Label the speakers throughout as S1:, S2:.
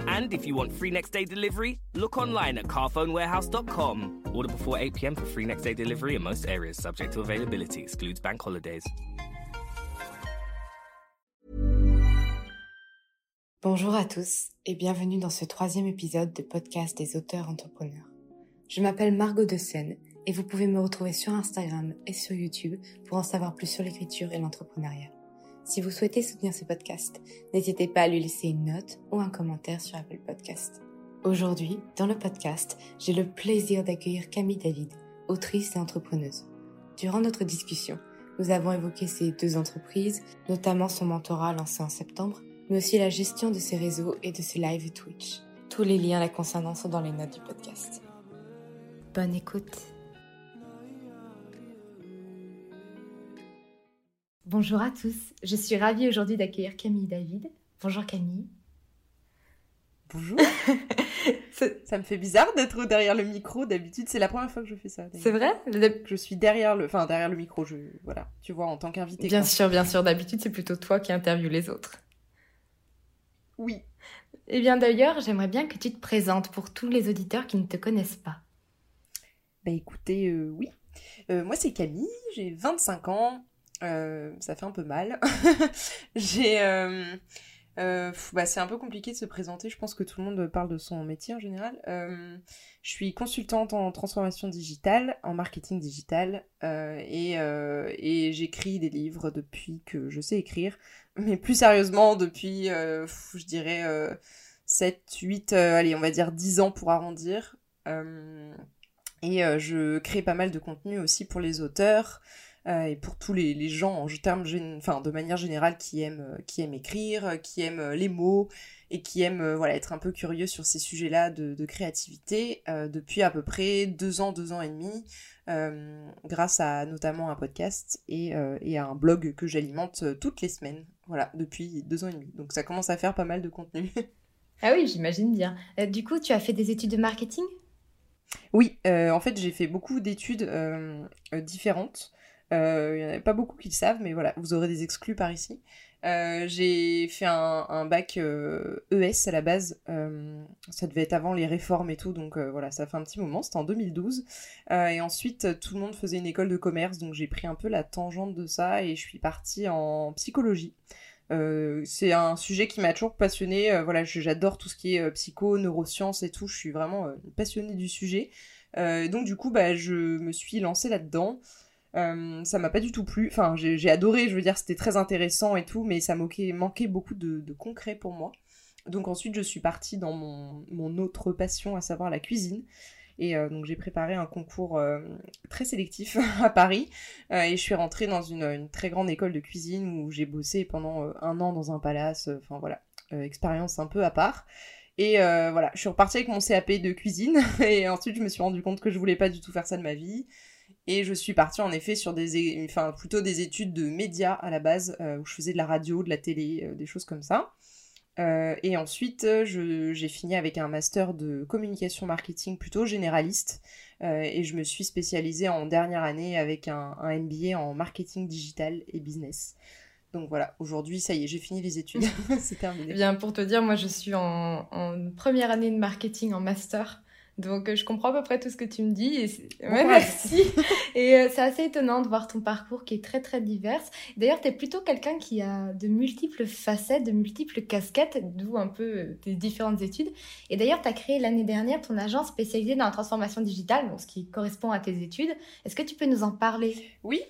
S1: And if you want free next day delivery, look online at carphonewarehouse.com. Order before 8 pm for free next day delivery in most areas, subject to availability, excludes bank holidays.
S2: Bonjour à tous et bienvenue dans ce troisième épisode de podcast des auteurs entrepreneurs. Je m'appelle Margot de Seine et vous pouvez me retrouver sur Instagram et sur YouTube pour en savoir plus sur l'écriture et l'entrepreneuriat. Si vous souhaitez soutenir ce podcast, n'hésitez pas à lui laisser une note ou un commentaire sur Apple Podcast. Aujourd'hui, dans le podcast, j'ai le plaisir d'accueillir Camille David, autrice et entrepreneuse. Durant notre discussion, nous avons évoqué ses deux entreprises, notamment son mentorat lancé en septembre, mais aussi la gestion de ses réseaux et de ses lives Twitch. Tous les liens la concernant sont dans les notes du podcast. Bonne écoute. Bonjour à tous, je suis ravie aujourd'hui d'accueillir Camille David. Bonjour Camille.
S3: Bonjour. ça, me fait bizarre d'être derrière le micro. D'habitude, c'est la première fois que je fais ça.
S2: C'est vrai?
S3: Je suis derrière le, enfin derrière le micro. Je, voilà, tu vois, en tant qu'invité.
S2: Bien sûr, bien sûr. D'habitude, c'est plutôt toi qui interviews les autres.
S3: Oui.
S2: Eh bien d'ailleurs, j'aimerais bien que tu te présentes pour tous les auditeurs qui ne te connaissent pas.
S3: Bah écoutez, euh, oui. Euh, moi c'est Camille, j'ai 25 ans. Euh, ça fait un peu mal. j'ai... bah, c'est un peu compliqué de se présenter, je pense que tout le monde parle de son métier en général. je suis consultante en transformation digitale, en marketing digital, et, et j'écris des livres depuis que je sais écrire mais plus sérieusement depuis, euh, je dirais, 7, euh, 8, euh, allez, on va dire 10 ans pour arrondir. et je crée pas mal de contenu aussi pour les auteurs et pour tous les, gens en termes, enfin, de manière générale qui aiment, qui aiment écrire, qui aiment les mots et qui aiment voilà, être un peu curieux sur ces sujets-là de, de, créativité depuis à peu près 2 ans, 2 ans et demi. grâce à notamment un podcast et, et à un blog que j'alimente toutes les semaines voilà, depuis deux ans et demi. Donc ça commence à faire pas mal de contenu.
S2: ah oui, j'imagine bien. Euh, du coup, tu as fait des études de marketing?
S3: Oui, euh, en fait, j'ai fait beaucoup d'études euh, différentes. Il n'y en a pas beaucoup qui le savent, mais voilà, vous aurez des exclus par ici. j'ai fait un, bac ES e à la base. ça devait être avant les réformes et tout, donc voilà, ça fait un petit moment. C'était en 2012. et ensuite, tout le monde faisait une école de commerce, donc j'ai pris un peu la tangente de ça et je suis partie en psychologie. Euh, c'est un sujet qui m'a toujours passionné. Euh, voilà, j'adore tout ce qui est euh, psycho, neurosciences et tout. Je suis vraiment passionnée du sujet. donc du coup, bah, je me suis lancée là-dedans. Ça m'a pas du tout plu. Enfin, j'ai adoré. Je veux dire, c'était très intéressant et tout, mais ça manquait, manquait beaucoup de, concret pour moi. Donc ensuite, je suis partie dans mon, autre passion, à savoir la cuisine. Et euh, donc j'ai préparé un concours euh, très sélectif à Paris. Euh, et je suis rentrée dans une, très grande école de cuisine où j'ai bossé pendant un an dans un palace. Enfin voilà, expérience un peu à part. Et voilà, je suis repartie avec mon CAP de cuisine. Et ensuite, je me suis rendu compte que je voulais pas du tout faire ça de ma vie. Et je suis partie en effet sur des, enfin plutôt des études de médias à la base, où je faisais de la radio, de la télé, des choses comme ça. Euh, et ensuite, j'ai fini avec un master de communication marketing plutôt généraliste. Euh, et je me suis spécialisée en dernière année avec un, MBA en marketing digital et business. Donc voilà, aujourd'hui, ça y est, j'ai fini les études. C'est terminé.
S2: Eh bien, pour te dire, moi, je suis en, première année de marketing en master. Donc, euh, je comprends à peu près tout ce que tu me dis. Et ouais, merci. et euh, c'est assez étonnant de voir ton parcours qui est très, très divers. D'ailleurs, tu es plutôt quelqu'un qui a de multiples facettes, de multiples casquettes, d'où un peu euh, tes différentes études. Et d'ailleurs, tu as créé l'année dernière ton agence spécialisée dans la transformation digitale, donc ce qui correspond à tes études. Est-ce que tu peux nous en parler?
S3: Oui,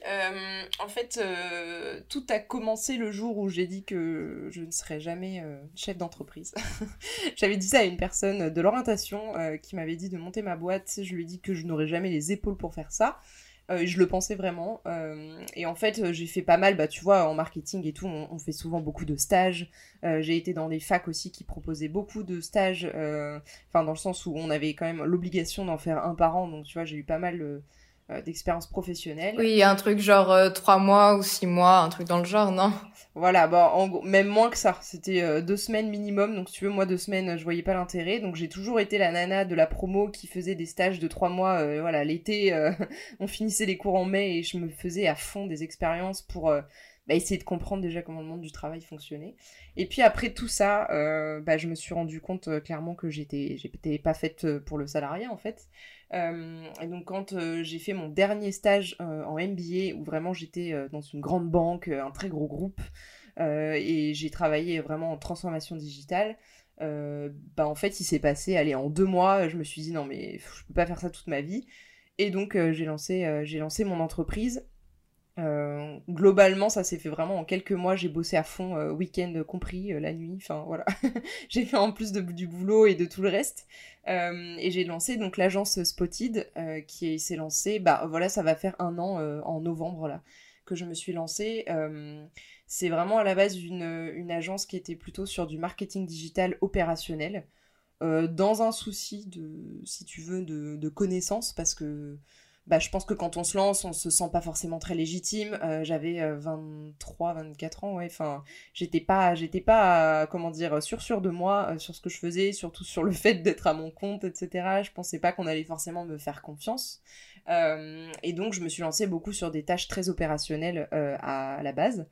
S3: en fait, tout a commencé le jour où j'ai dit que je ne serais jamais chef d'entreprise. J'avais dit ça à une personne de l'orientation qui m'avait dit de monter ma boîte, je lui ai dit que je n'aurais jamais les épaules pour faire ça. Euh, je le pensais vraiment. Euh, et en fait, j'ai fait pas mal, bah, tu vois, en marketing et tout, on, fait souvent beaucoup de stages. Euh, j'ai été dans des facs aussi qui proposaient beaucoup de stages, enfin, dans le sens où on avait quand même l'obligation d'en faire un par an. Donc, tu vois, j'ai eu pas mal euh, d'expérience professionnelle.
S2: Oui, un truc genre euh, trois mois ou six mois, un truc dans le genre, non?
S3: Voilà, bon, en, même moins que ça. C'était euh, deux semaines minimum, donc si tu veux, moi deux semaines, je voyais pas l'intérêt. Donc j'ai toujours été la nana de la promo qui faisait des stages de trois mois. voilà, l'été, on finissait les cours en mai et je me faisais à fond des expériences pour bah, essayer de comprendre déjà comment le monde du travail fonctionnait. Et puis après tout ça, bah, je me suis rendu compte clairement que j'étais, j'étais pas faite pour le salariat en fait. Euh, et donc quand euh, j'ai fait mon dernier stage euh, en MBA, où vraiment j'étais dans une grande banque, un très gros groupe, et j'ai travaillé vraiment en transformation digitale, bah en fait il s'est passé, allez, en deux mois, je me suis dit non mais je peux pas faire ça toute ma vie. Et donc j'ai lancé, j'ai lancé mon entreprise euh, globalement, ça s'est fait vraiment en quelques mois. J'ai bossé à fond, euh, week-end compris, euh, la nuit. Enfin voilà, j'ai fait en plus du boulot et de tout le reste. et j'ai lancé donc l'agence Spotted, qui s'est lancée. Bah voilà, ça va faire un an en novembre là que je me suis lancée. c'est vraiment à la base une, une agence qui était plutôt sur du marketing digital opérationnel, dans un souci de, si tu veux, de, de parce que bah, je pense que quand on se lance, on se sent pas forcément très légitime. Euh, j'avais 23, euh, 24 ans. Enfin, j'étais pas, j'étais pas, comment dire, sûr sûr de moi, euh, sur ce que je faisais, surtout sur le fait d'être à mon compte, etc. Je pensais pas qu'on allait forcément me faire confiance. et donc, je me suis lancée beaucoup sur des tâches très opérationnelles à, la base.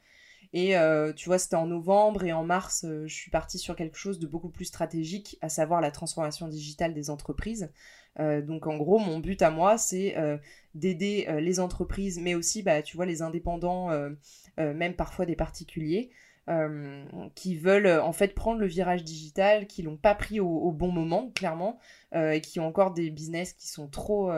S3: Et tu vois, c'était en novembre et en mars, je suis partie sur quelque chose de beaucoup plus stratégique, à savoir la transformation digitale des entreprises. Euh, donc en gros, mon but à moi, c'est euh, d'aider euh, les entreprises, mais aussi, bah, tu vois, les indépendants, même parfois des particuliers, qui veulent en fait prendre le virage digital, qui l'ont pas pris au, bon moment, clairement, et qui ont encore des business qui sont trop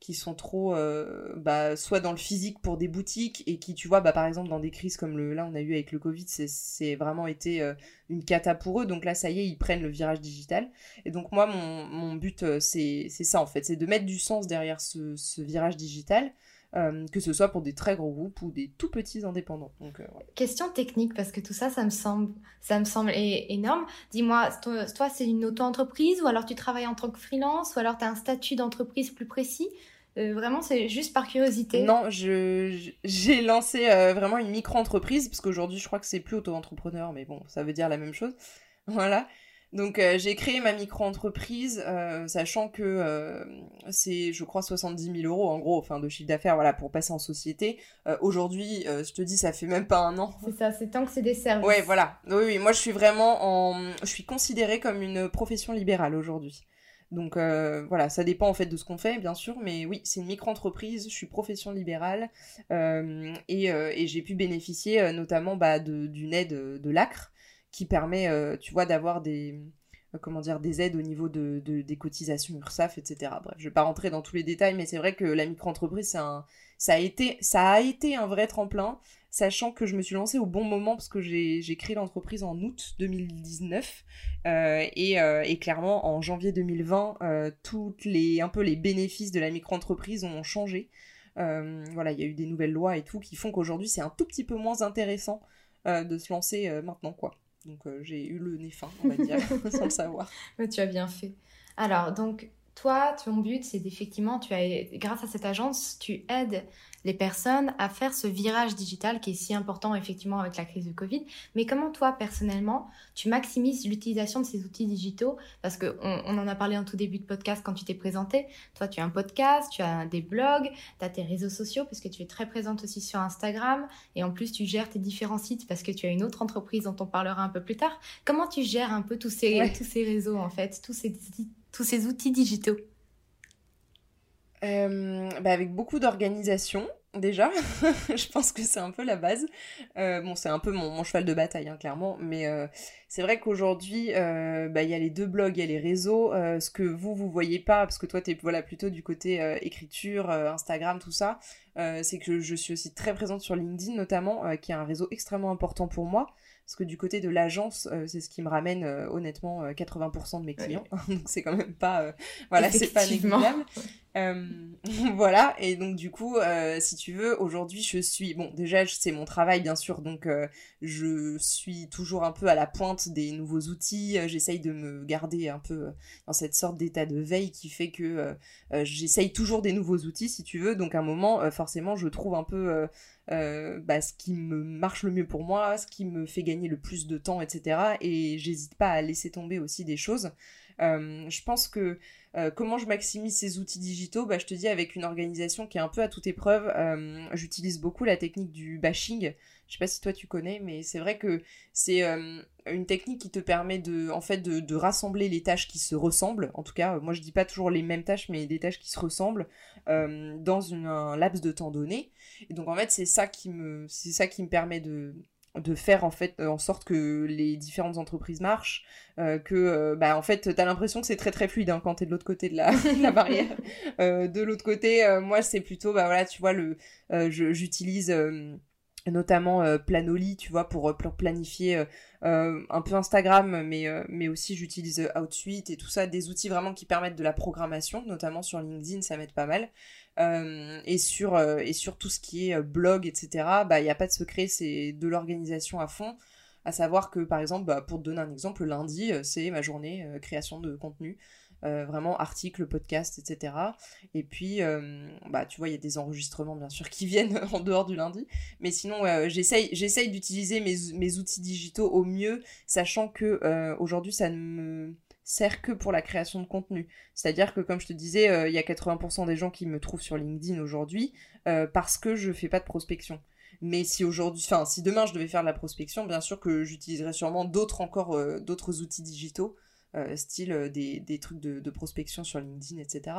S3: qui sont trop euh, bah, soit dans le physique pour des boutiques et qui tu vois bah, par exemple dans des crises comme le là on a eu avec le Covid c'est vraiment été euh, une cata pour eux. Donc là ça y est ils prennent le virage digital. Et donc moi mon, but euh, c'est ça en fait. C'est de mettre du sens derrière ce virage digital que ce soit pour des très gros groupes ou des tout petits indépendants. Donc,
S2: Question technique, parce que tout ça, ça me semble, ça me semble énorme. Dis-moi, toi, toi c'est une auto-entreprise ou alors tu travailles en tant que freelance ou alors tu as un statut d'entreprise plus précis? Euh, vraiment, c'est juste par curiosité.
S3: Non, j'ai lancé euh, vraiment une micro-entreprise, parce qu'aujourd'hui, je crois que c'est plus auto-entrepreneur, mais bon, ça veut dire la même chose. Voilà. Donc, euh, j'ai créé ma micro-entreprise, sachant que c'est, je crois, 70 000 euros, en gros, enfin, de chiffre d'affaires, voilà, pour passer en société. Aujourd'hui, je te dis, ça fait même pas un an.
S2: C'est ça, c'est tant que c'est des services.
S3: Ouais, voilà. Oui, oui, moi, je suis vraiment en... Je suis considérée comme une profession libérale aujourd'hui. Donc euh, voilà, ça dépend en fait de ce qu'on fait, bien sûr, mais oui, c'est une micro-entreprise, je suis profession libérale euh, euh, et, j'ai pu bénéficier notamment bah, d'une aide de l'ACRE qui permet, tu vois, d'avoir des comment dire des aides au niveau de, des cotisations URSAF, etc. Bref, je vais pas rentrer dans tous les détails, mais c'est vrai que la micro-entreprise, ça a été ça a été un vrai tremplin sachant que je me suis lancée au bon moment parce que j'ai créé l'entreprise en août 2019 euh, euh, et, clairement en janvier 2020 euh, toutes les un peu les bénéfices de la micro-entreprise ont changé. voilà, il y a eu des nouvelles lois et tout qui font qu'aujourd'hui c'est un tout petit peu moins intéressant de se lancer maintenant quoi. Donc j'ai eu le nez fin, on va dire, sans le savoir.
S2: Mais tu as bien fait. Alors donc toi, ton but, c'est d'effectivement, tu as, grâce à cette agence, tu aides les personnes à faire ce virage digital qui est si important effectivement avec la crise de Covid. Mais comment toi, personnellement, tu maximises l'utilisation de ces outils digitaux? Parce qu'on on en a parlé en tout début de podcast quand tu t'es présenté. Toi, tu as un podcast, tu as des blogs, tu as tes réseaux sociaux parce que tu es très présente aussi sur Instagram. Et en plus, tu gères tes différents sites parce que tu as une autre entreprise dont on parlera un peu plus tard. Comment tu gères un peu tous ces, tous ces réseaux, en fait, tous ces
S4: tous ces outils digitaux
S3: bah Avec beaucoup d'organisation, déjà. je pense que c'est un peu la base. Euh, c'est un peu mon, cheval de bataille, hein, clairement. Mais euh, c'est vrai qu'aujourd'hui, euh, bah, il y a les deux blogs, il y a les réseaux. ce que vous, vous voyez pas, parce que toi, tu es plutôt du côté écriture, Instagram, tout ça. c'est que je suis aussi très présente sur LinkedIn, notamment, qui est un réseau extrêmement important pour moi parce que du côté de l'agence, c'est ce qui me ramène honnêtement 80% de mes clients. donc c'est quand même pas, voilà, c'est pas négligeable. Euh, voilà, et donc du coup, euh, si tu veux, aujourd'hui je suis... Bon, déjà c'est mon travail bien sûr, donc euh, je suis toujours un peu à la pointe des nouveaux outils, j'essaye de me garder un peu dans cette sorte d'état de veille qui fait que j'essaye toujours des nouveaux outils si tu veux, donc à un moment forcément je trouve un peu... bah, ce qui me marche le mieux pour moi, ce qui me fait gagner le plus de temps, etc. Et j'hésite pas à laisser tomber aussi des choses. je pense que euh, comment je maximise ces outils digitaux bah, Je te dis avec une organisation qui est un peu à toute épreuve. Euh, j'utilise beaucoup la technique du bashing. Je sais pas si toi tu connais, mais c'est vrai que c'est euh, une technique qui te permet de, en fait, de, rassembler les tâches qui se ressemblent. En tout cas, moi je dis pas toujours les mêmes tâches, mais des tâches qui se ressemblent dans un laps de temps donné. Et donc en fait, c'est ça qui me, c'est ça qui me permet de faire en fait en sorte que les différentes entreprises marchent, euh, que euh, bah en fait t'as l'impression que c'est très très fluide hein, quand t'es de l'autre côté de la, barrière. Euh, de l'autre côté, moi c'est plutôt bah voilà tu vois le j'utilise notamment Planoly, tu vois, pour, pour planifier un peu Instagram, mais, aussi j'utilise Outsuite et tout ça, des outils vraiment qui permettent de la programmation, notamment sur LinkedIn, ça m'aide pas mal. Euh, et, sur, euh, tout ce qui est euh, blog, etc., bah, il n'y a pas de secret, c'est de l'organisation à fond. À savoir que, par exemple, bah, pour te donner un exemple, lundi, c'est ma journée création de contenu. Vraiment articles, podcasts, etc. Et puis, bah, tu vois, il y a des enregistrements, bien sûr, qui viennent en dehors du lundi. Mais sinon, j'essaye, j'essaye d'utiliser mes, mes, outils digitaux au mieux, sachant que aujourd'hui, ça ne me sert que pour la création de contenu. C'est-à-dire que, comme je te disais, euh, il y a 80% des gens qui me trouvent sur LinkedIn aujourd'hui euh, parce que je fais pas de prospection. Mais si aujourd'hui, enfin, si demain je devais faire de la prospection, bien sûr que j'utiliserais sûrement d'autres encore, euh, d'autres outils digitaux, style des, trucs de, prospection sur LinkedIn, etc.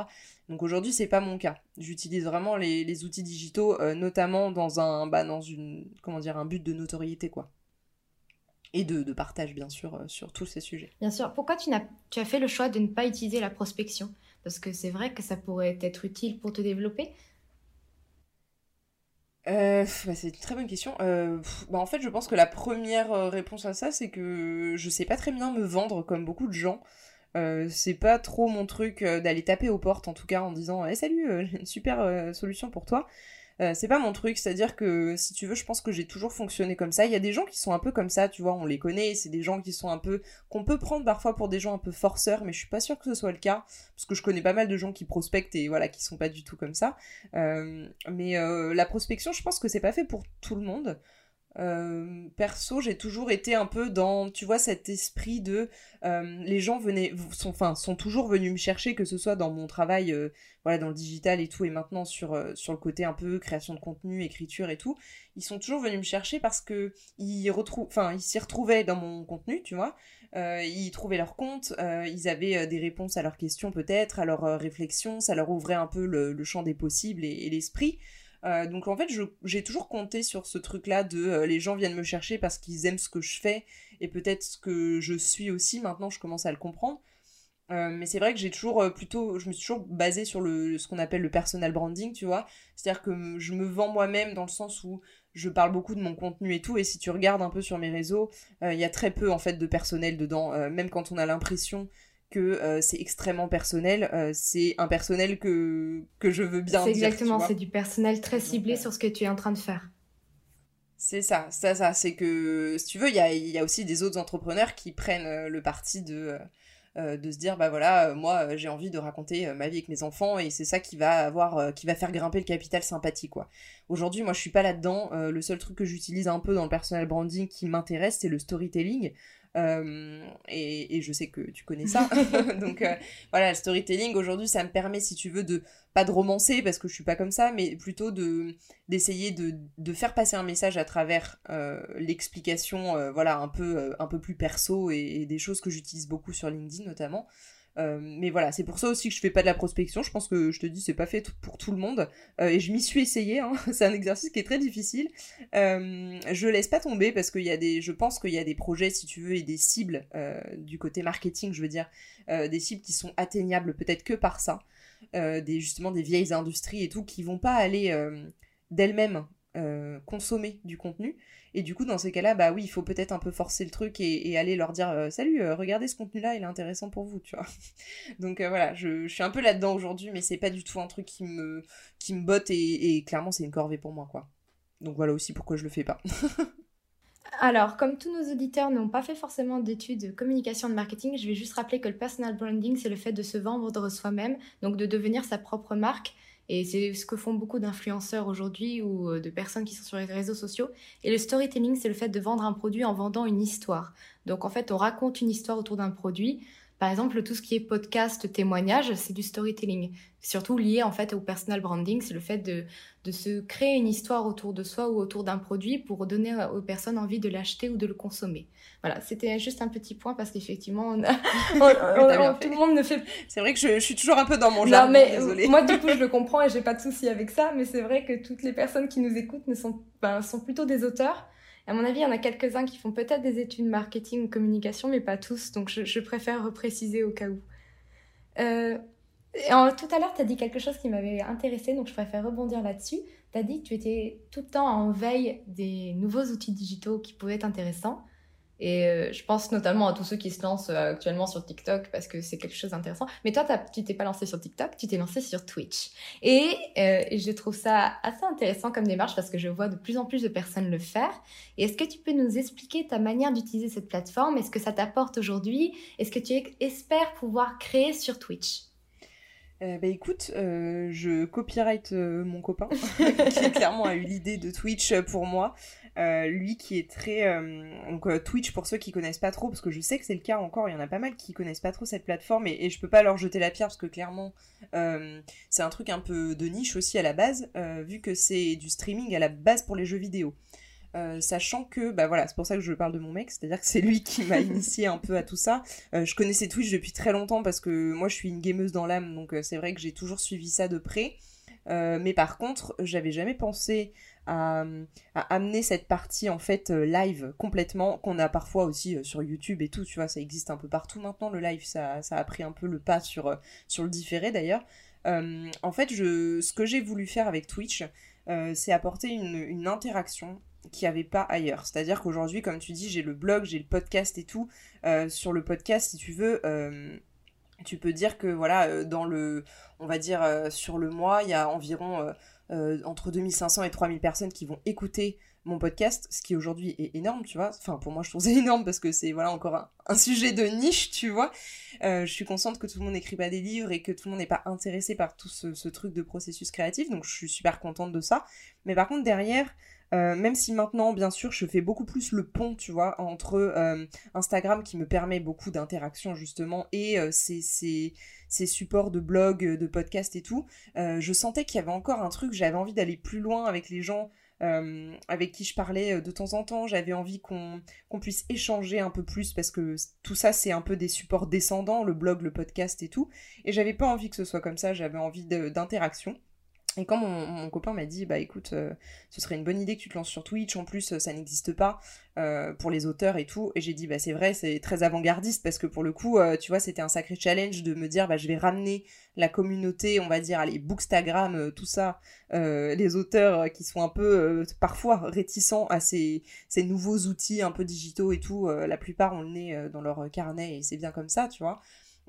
S3: Donc aujourd'hui, c'est pas mon cas. J'utilise vraiment les, outils digitaux, notamment dans un, bah, dans une, comment dire, un but de notoriété, quoi et de, partage bien sûr euh, sur tous ces sujets.
S4: Bien sûr. Pourquoi tu, as, tu as fait le choix de ne pas utiliser la prospection? Parce que c'est vrai que ça pourrait être utile pour te développer.
S3: Euh, bah, c'est une très bonne question. Euh, bah, en fait, je pense que la première réponse à ça, c'est que je sais pas très bien me vendre comme beaucoup de gens. c'est pas trop mon truc d'aller taper aux portes en tout cas en disant hey, salut j'ai une super solution pour toi euh, c'est pas mon truc, c'est-à-dire que si tu veux, je pense que j'ai toujours fonctionné comme ça. Il y a des gens qui sont un peu comme ça, tu vois, on les connaît, c'est des gens qui sont un peu qu'on peut prendre parfois pour des gens un peu forceurs, mais je suis pas sûre que ce soit le cas parce que je connais pas mal de gens qui prospectent et voilà, qui sont pas du tout comme ça. Euh, mais euh, la prospection, je pense que c'est pas fait pour tout le monde. Euh, perso, j'ai toujours été un peu dans, tu vois, cet esprit de euh, les gens venaient, sont, enfin, sont toujours venus me chercher, que ce soit dans mon travail, euh, voilà, dans le digital et tout, et maintenant sur sur le côté un peu création de contenu, écriture et tout, ils sont toujours venus me chercher parce que ils retrouvent, enfin, ils s'y retrouvaient dans mon contenu, tu vois. ils trouvaient leur compte, ils avaient des réponses à leurs questions peut-être, à leurs réflexions, ça leur ouvrait un peu le, champ des possibles et l'esprit. Euh, donc en fait, j'ai toujours compté sur ce truc-là de euh, les gens viennent me chercher parce qu'ils aiment ce que je fais et peut-être ce que je suis aussi. Maintenant, je commence à le comprendre. Euh, mais c'est vrai que j'ai toujours plutôt, je me suis toujours basée sur le, ce qu'on appelle le personal branding, tu vois. C'est-à-dire que je me vends moi-même dans le sens où je parle beaucoup de mon contenu et tout. Et si tu regardes un peu sur mes réseaux, il y a très peu en fait de personnel dedans. même quand on a l'impression que euh, c'est extrêmement personnel. Euh, c'est un personnel que, que je veux bien.
S4: C'est exactement, c'est du personnel très ciblé sur ce que tu es en train de faire.
S3: C'est ça, ça, ça. C'est que, si tu veux, il y a, y a, aussi des autres entrepreneurs qui prennent euh, le parti de, de se dire, bah voilà, moi j'ai envie de raconter ma vie avec mes enfants et c'est ça qui va avoir, qui va faire grimper le capital sympathie, quoi. Aujourd'hui, moi je suis pas là-dedans. le seul truc que j'utilise un peu dans le personal branding qui m'intéresse, c'est le storytelling. Euh, et, je sais que tu connais ça. Donc euh, voilà, le storytelling aujourd'hui, ça me permet, si tu veux, de pas de romancer parce que je suis pas comme ça, mais plutôt de d'essayer de, de, faire passer un message à travers euh, l'explication, voilà, un peu un peu plus perso et, des choses que j'utilise beaucoup sur LinkedIn notamment. Euh, mais voilà, c'est pour ça aussi que je fais pas de la prospection. Je pense que je te dis, c'est pas fait pour tout le monde. Euh, et je m'y suis essayé. Hein. c'est un exercice qui est très difficile. Euh, je laisse pas tomber parce qu'il y a des, je pense qu'il y a des projets, si tu veux, et des cibles du côté marketing, je veux dire, des cibles qui sont atteignables peut-être que par ça. des justement des vieilles industries et tout qui vont pas aller d'elles-mêmes consommer du contenu et du coup, dans ces cas-là, bah oui, il faut peut-être un peu forcer le truc et, aller leur dire euh, Salut, euh, regardez ce contenu-là, il est intéressant pour vous, tu vois. Donc euh, voilà, je, suis un peu là-dedans aujourd'hui, mais c'est pas du tout un truc qui me, qui me botte et, clairement, c'est une corvée pour moi, quoi. Donc voilà aussi pourquoi je le fais pas.
S2: Alors, comme tous nos auditeurs n'ont pas fait forcément d'études de communication de marketing, je vais juste rappeler que le personal branding, c'est le fait de se vendre soi-même, donc de devenir sa propre marque. Et c'est ce que font beaucoup d'influenceurs aujourd'hui ou euh, de personnes qui sont sur les réseaux sociaux. Et le storytelling, c'est le fait de vendre un produit en vendant une histoire. Donc en fait, on raconte une histoire autour d'un produit. Par exemple, tout ce qui est podcast, témoignage, c'est du storytelling. Surtout lié en fait au personal branding, c'est le fait de, de se créer une histoire autour de soi ou autour d'un produit pour donner aux personnes envie de l'acheter ou de le consommer. Voilà, c'était juste un petit point parce qu'effectivement, tout le monde ne fait.
S3: C'est vrai que je, suis toujours un peu dans mon jargon. mais désolée.
S2: moi du coup je le comprends et j'ai pas de souci avec ça, mais c'est vrai que toutes les personnes qui nous écoutent ne sont, ben, sont plutôt des auteurs à mon avis, il y en a quelques-uns qui font peut-être des études marketing ou communication, mais pas tous, donc je, préfère repréciser au cas où. Euh, tout à l'heure, tu as dit quelque chose qui m'avait intéressé, donc je préfère rebondir là-dessus. Tu as dit que tu étais tout le temps en veille des nouveaux outils digitaux qui pouvaient être intéressants. Et euh, je pense notamment à tous ceux qui se lancent euh, actuellement sur TikTok parce que c'est quelque chose d'intéressant. Mais toi, tu t'es pas lancé sur TikTok, tu t'es lancé sur Twitch. Et, euh, je trouve ça assez intéressant comme démarche parce que je vois de plus en plus de personnes le faire. Et est-ce que tu peux nous expliquer ta manière d'utiliser cette plateforme? Est-ce que ça t'apporte aujourd'hui? Est-ce que tu espères pouvoir créer sur Twitch?
S3: Bah écoute, je copyright mon copain qui clairement a eu l'idée de Twitch pour moi. Euh, lui qui est très euh, donc euh, Twitch pour ceux qui connaissent pas trop parce que je sais que c'est le cas encore il y en a pas mal qui connaissent pas trop cette plateforme et, je peux pas leur jeter la pierre parce que clairement c'est un truc un peu de niche aussi à la base vu que c'est du streaming à la base pour les jeux vidéo. Sachant que bah voilà c'est pour ça que je parle de mon mec c'est à dire que c'est lui qui m'a initié un peu à tout ça. Je connaissais Twitch depuis très longtemps parce que moi je suis une gameuse dans l'âme donc c'est vrai que j'ai toujours suivi ça de près. Mais par contre j'avais jamais pensé à, amener cette partie en fait euh, live complètement qu'on a parfois aussi euh, sur YouTube et tout, tu vois, ça existe un peu partout maintenant le live, ça, ça a pris un peu le pas sur, euh, sur le différé d'ailleurs. en fait, je, ce que j'ai voulu faire avec Twitch, c'est apporter une, une interaction qu'il n'y avait pas ailleurs. C'est-à-dire qu'aujourd'hui, comme tu dis, j'ai le blog, j'ai le podcast et tout. sur le podcast, si tu veux, tu peux dire que voilà, dans le, on va dire sur le mois, il y a environ euh, entre 2500 et 3000 personnes qui vont écouter mon podcast, ce qui aujourd'hui est énorme, tu vois. Enfin, pour moi, je trouve c'est énorme parce que c'est voilà encore un, sujet de niche, tu vois. Euh, je suis consciente que tout le monde n'écrit pas des livres et que tout le monde n'est pas intéressé par tout ce, truc de processus créatif, donc je suis super contente de ça. Mais par contre, derrière, euh, même si maintenant, bien sûr, je fais beaucoup plus le pont, tu vois, entre Instagram qui me permet beaucoup d'interaction justement et c'est ces supports de blog, de podcast et tout, euh, je sentais qu'il y avait encore un truc, j'avais envie d'aller plus loin avec les gens euh, avec qui je parlais euh, de temps en temps, j'avais envie qu'on puisse échanger un peu plus parce que tout ça c'est un peu des supports descendants, le blog, le podcast et tout, et j'avais pas envie que ce soit comme ça, j'avais envie d'interaction. Et quand mon, copain m'a dit, bah écoute, euh, ce serait une bonne idée que tu te lances sur Twitch, en plus ça n'existe pas euh, pour les auteurs et tout, et j'ai dit, bah c'est vrai, c'est très avant-gardiste parce que pour le coup, euh, tu vois, c'était un sacré challenge de me dire, bah je vais ramener la communauté, on va dire, allez, Bookstagram, tout ça, les auteurs qui sont un peu parfois réticents à ces, ces, nouveaux outils un peu digitaux et tout, la plupart ont le nez dans leur carnet et c'est bien comme ça, tu vois.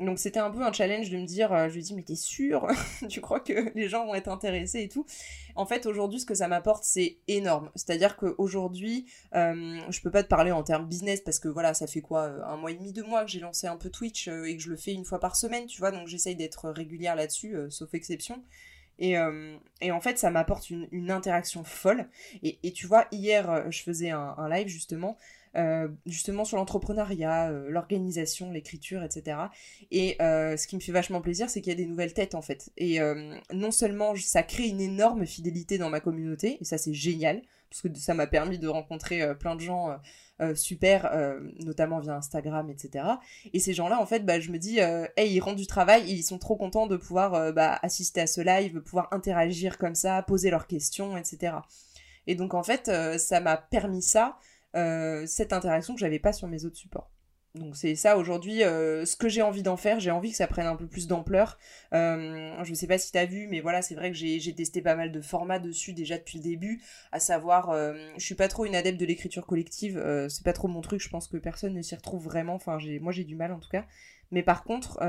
S3: Donc c'était un peu un challenge de me dire, euh, je lui dis mais t'es sûr Tu crois que les gens vont être intéressés et tout? En fait aujourd'hui ce que ça m'apporte c'est énorme. C'est-à-dire qu'aujourd'hui euh, je peux pas te parler en termes business parce que voilà ça fait quoi euh, un mois et demi, deux mois que j'ai lancé un peu Twitch euh, et que je le fais une fois par semaine tu vois? Donc j'essaye d'être régulière là-dessus sauf exception. Et, en fait, ça m'apporte une, interaction folle. Et, tu vois, hier, je faisais un live justement euh, justement sur l'entrepreneuriat, euh, l'organisation, l'écriture, etc. Et euh, ce qui me fait vachement plaisir, c'est qu'il y a des nouvelles têtes en fait. Et non seulement ça crée une énorme fidélité dans ma communauté, et ça c'est génial, parce que ça m'a permis de rencontrer plein de gens super, notamment via Instagram, etc. Et ces gens-là, en fait, bah, je me dis, hey, ils rentrent du travail, ils sont trop contents de pouvoir bah, assister à ce live, pouvoir interagir comme ça, poser leurs questions, etc. Et donc, en fait, ça m'a permis ça, cette interaction que j'avais pas sur mes autres supports. Donc c'est ça aujourd'hui euh, ce que j'ai envie d'en faire, j'ai envie que ça prenne un peu plus d'ampleur. Euh, je sais pas si t'as vu, mais voilà, c'est vrai que j'ai testé pas mal de formats dessus déjà depuis le début, à savoir, euh, je suis pas trop une adepte de l'écriture collective, euh, c'est pas trop mon truc, je pense que personne ne s'y retrouve vraiment, enfin moi j'ai du mal en tout cas. Mais par contre,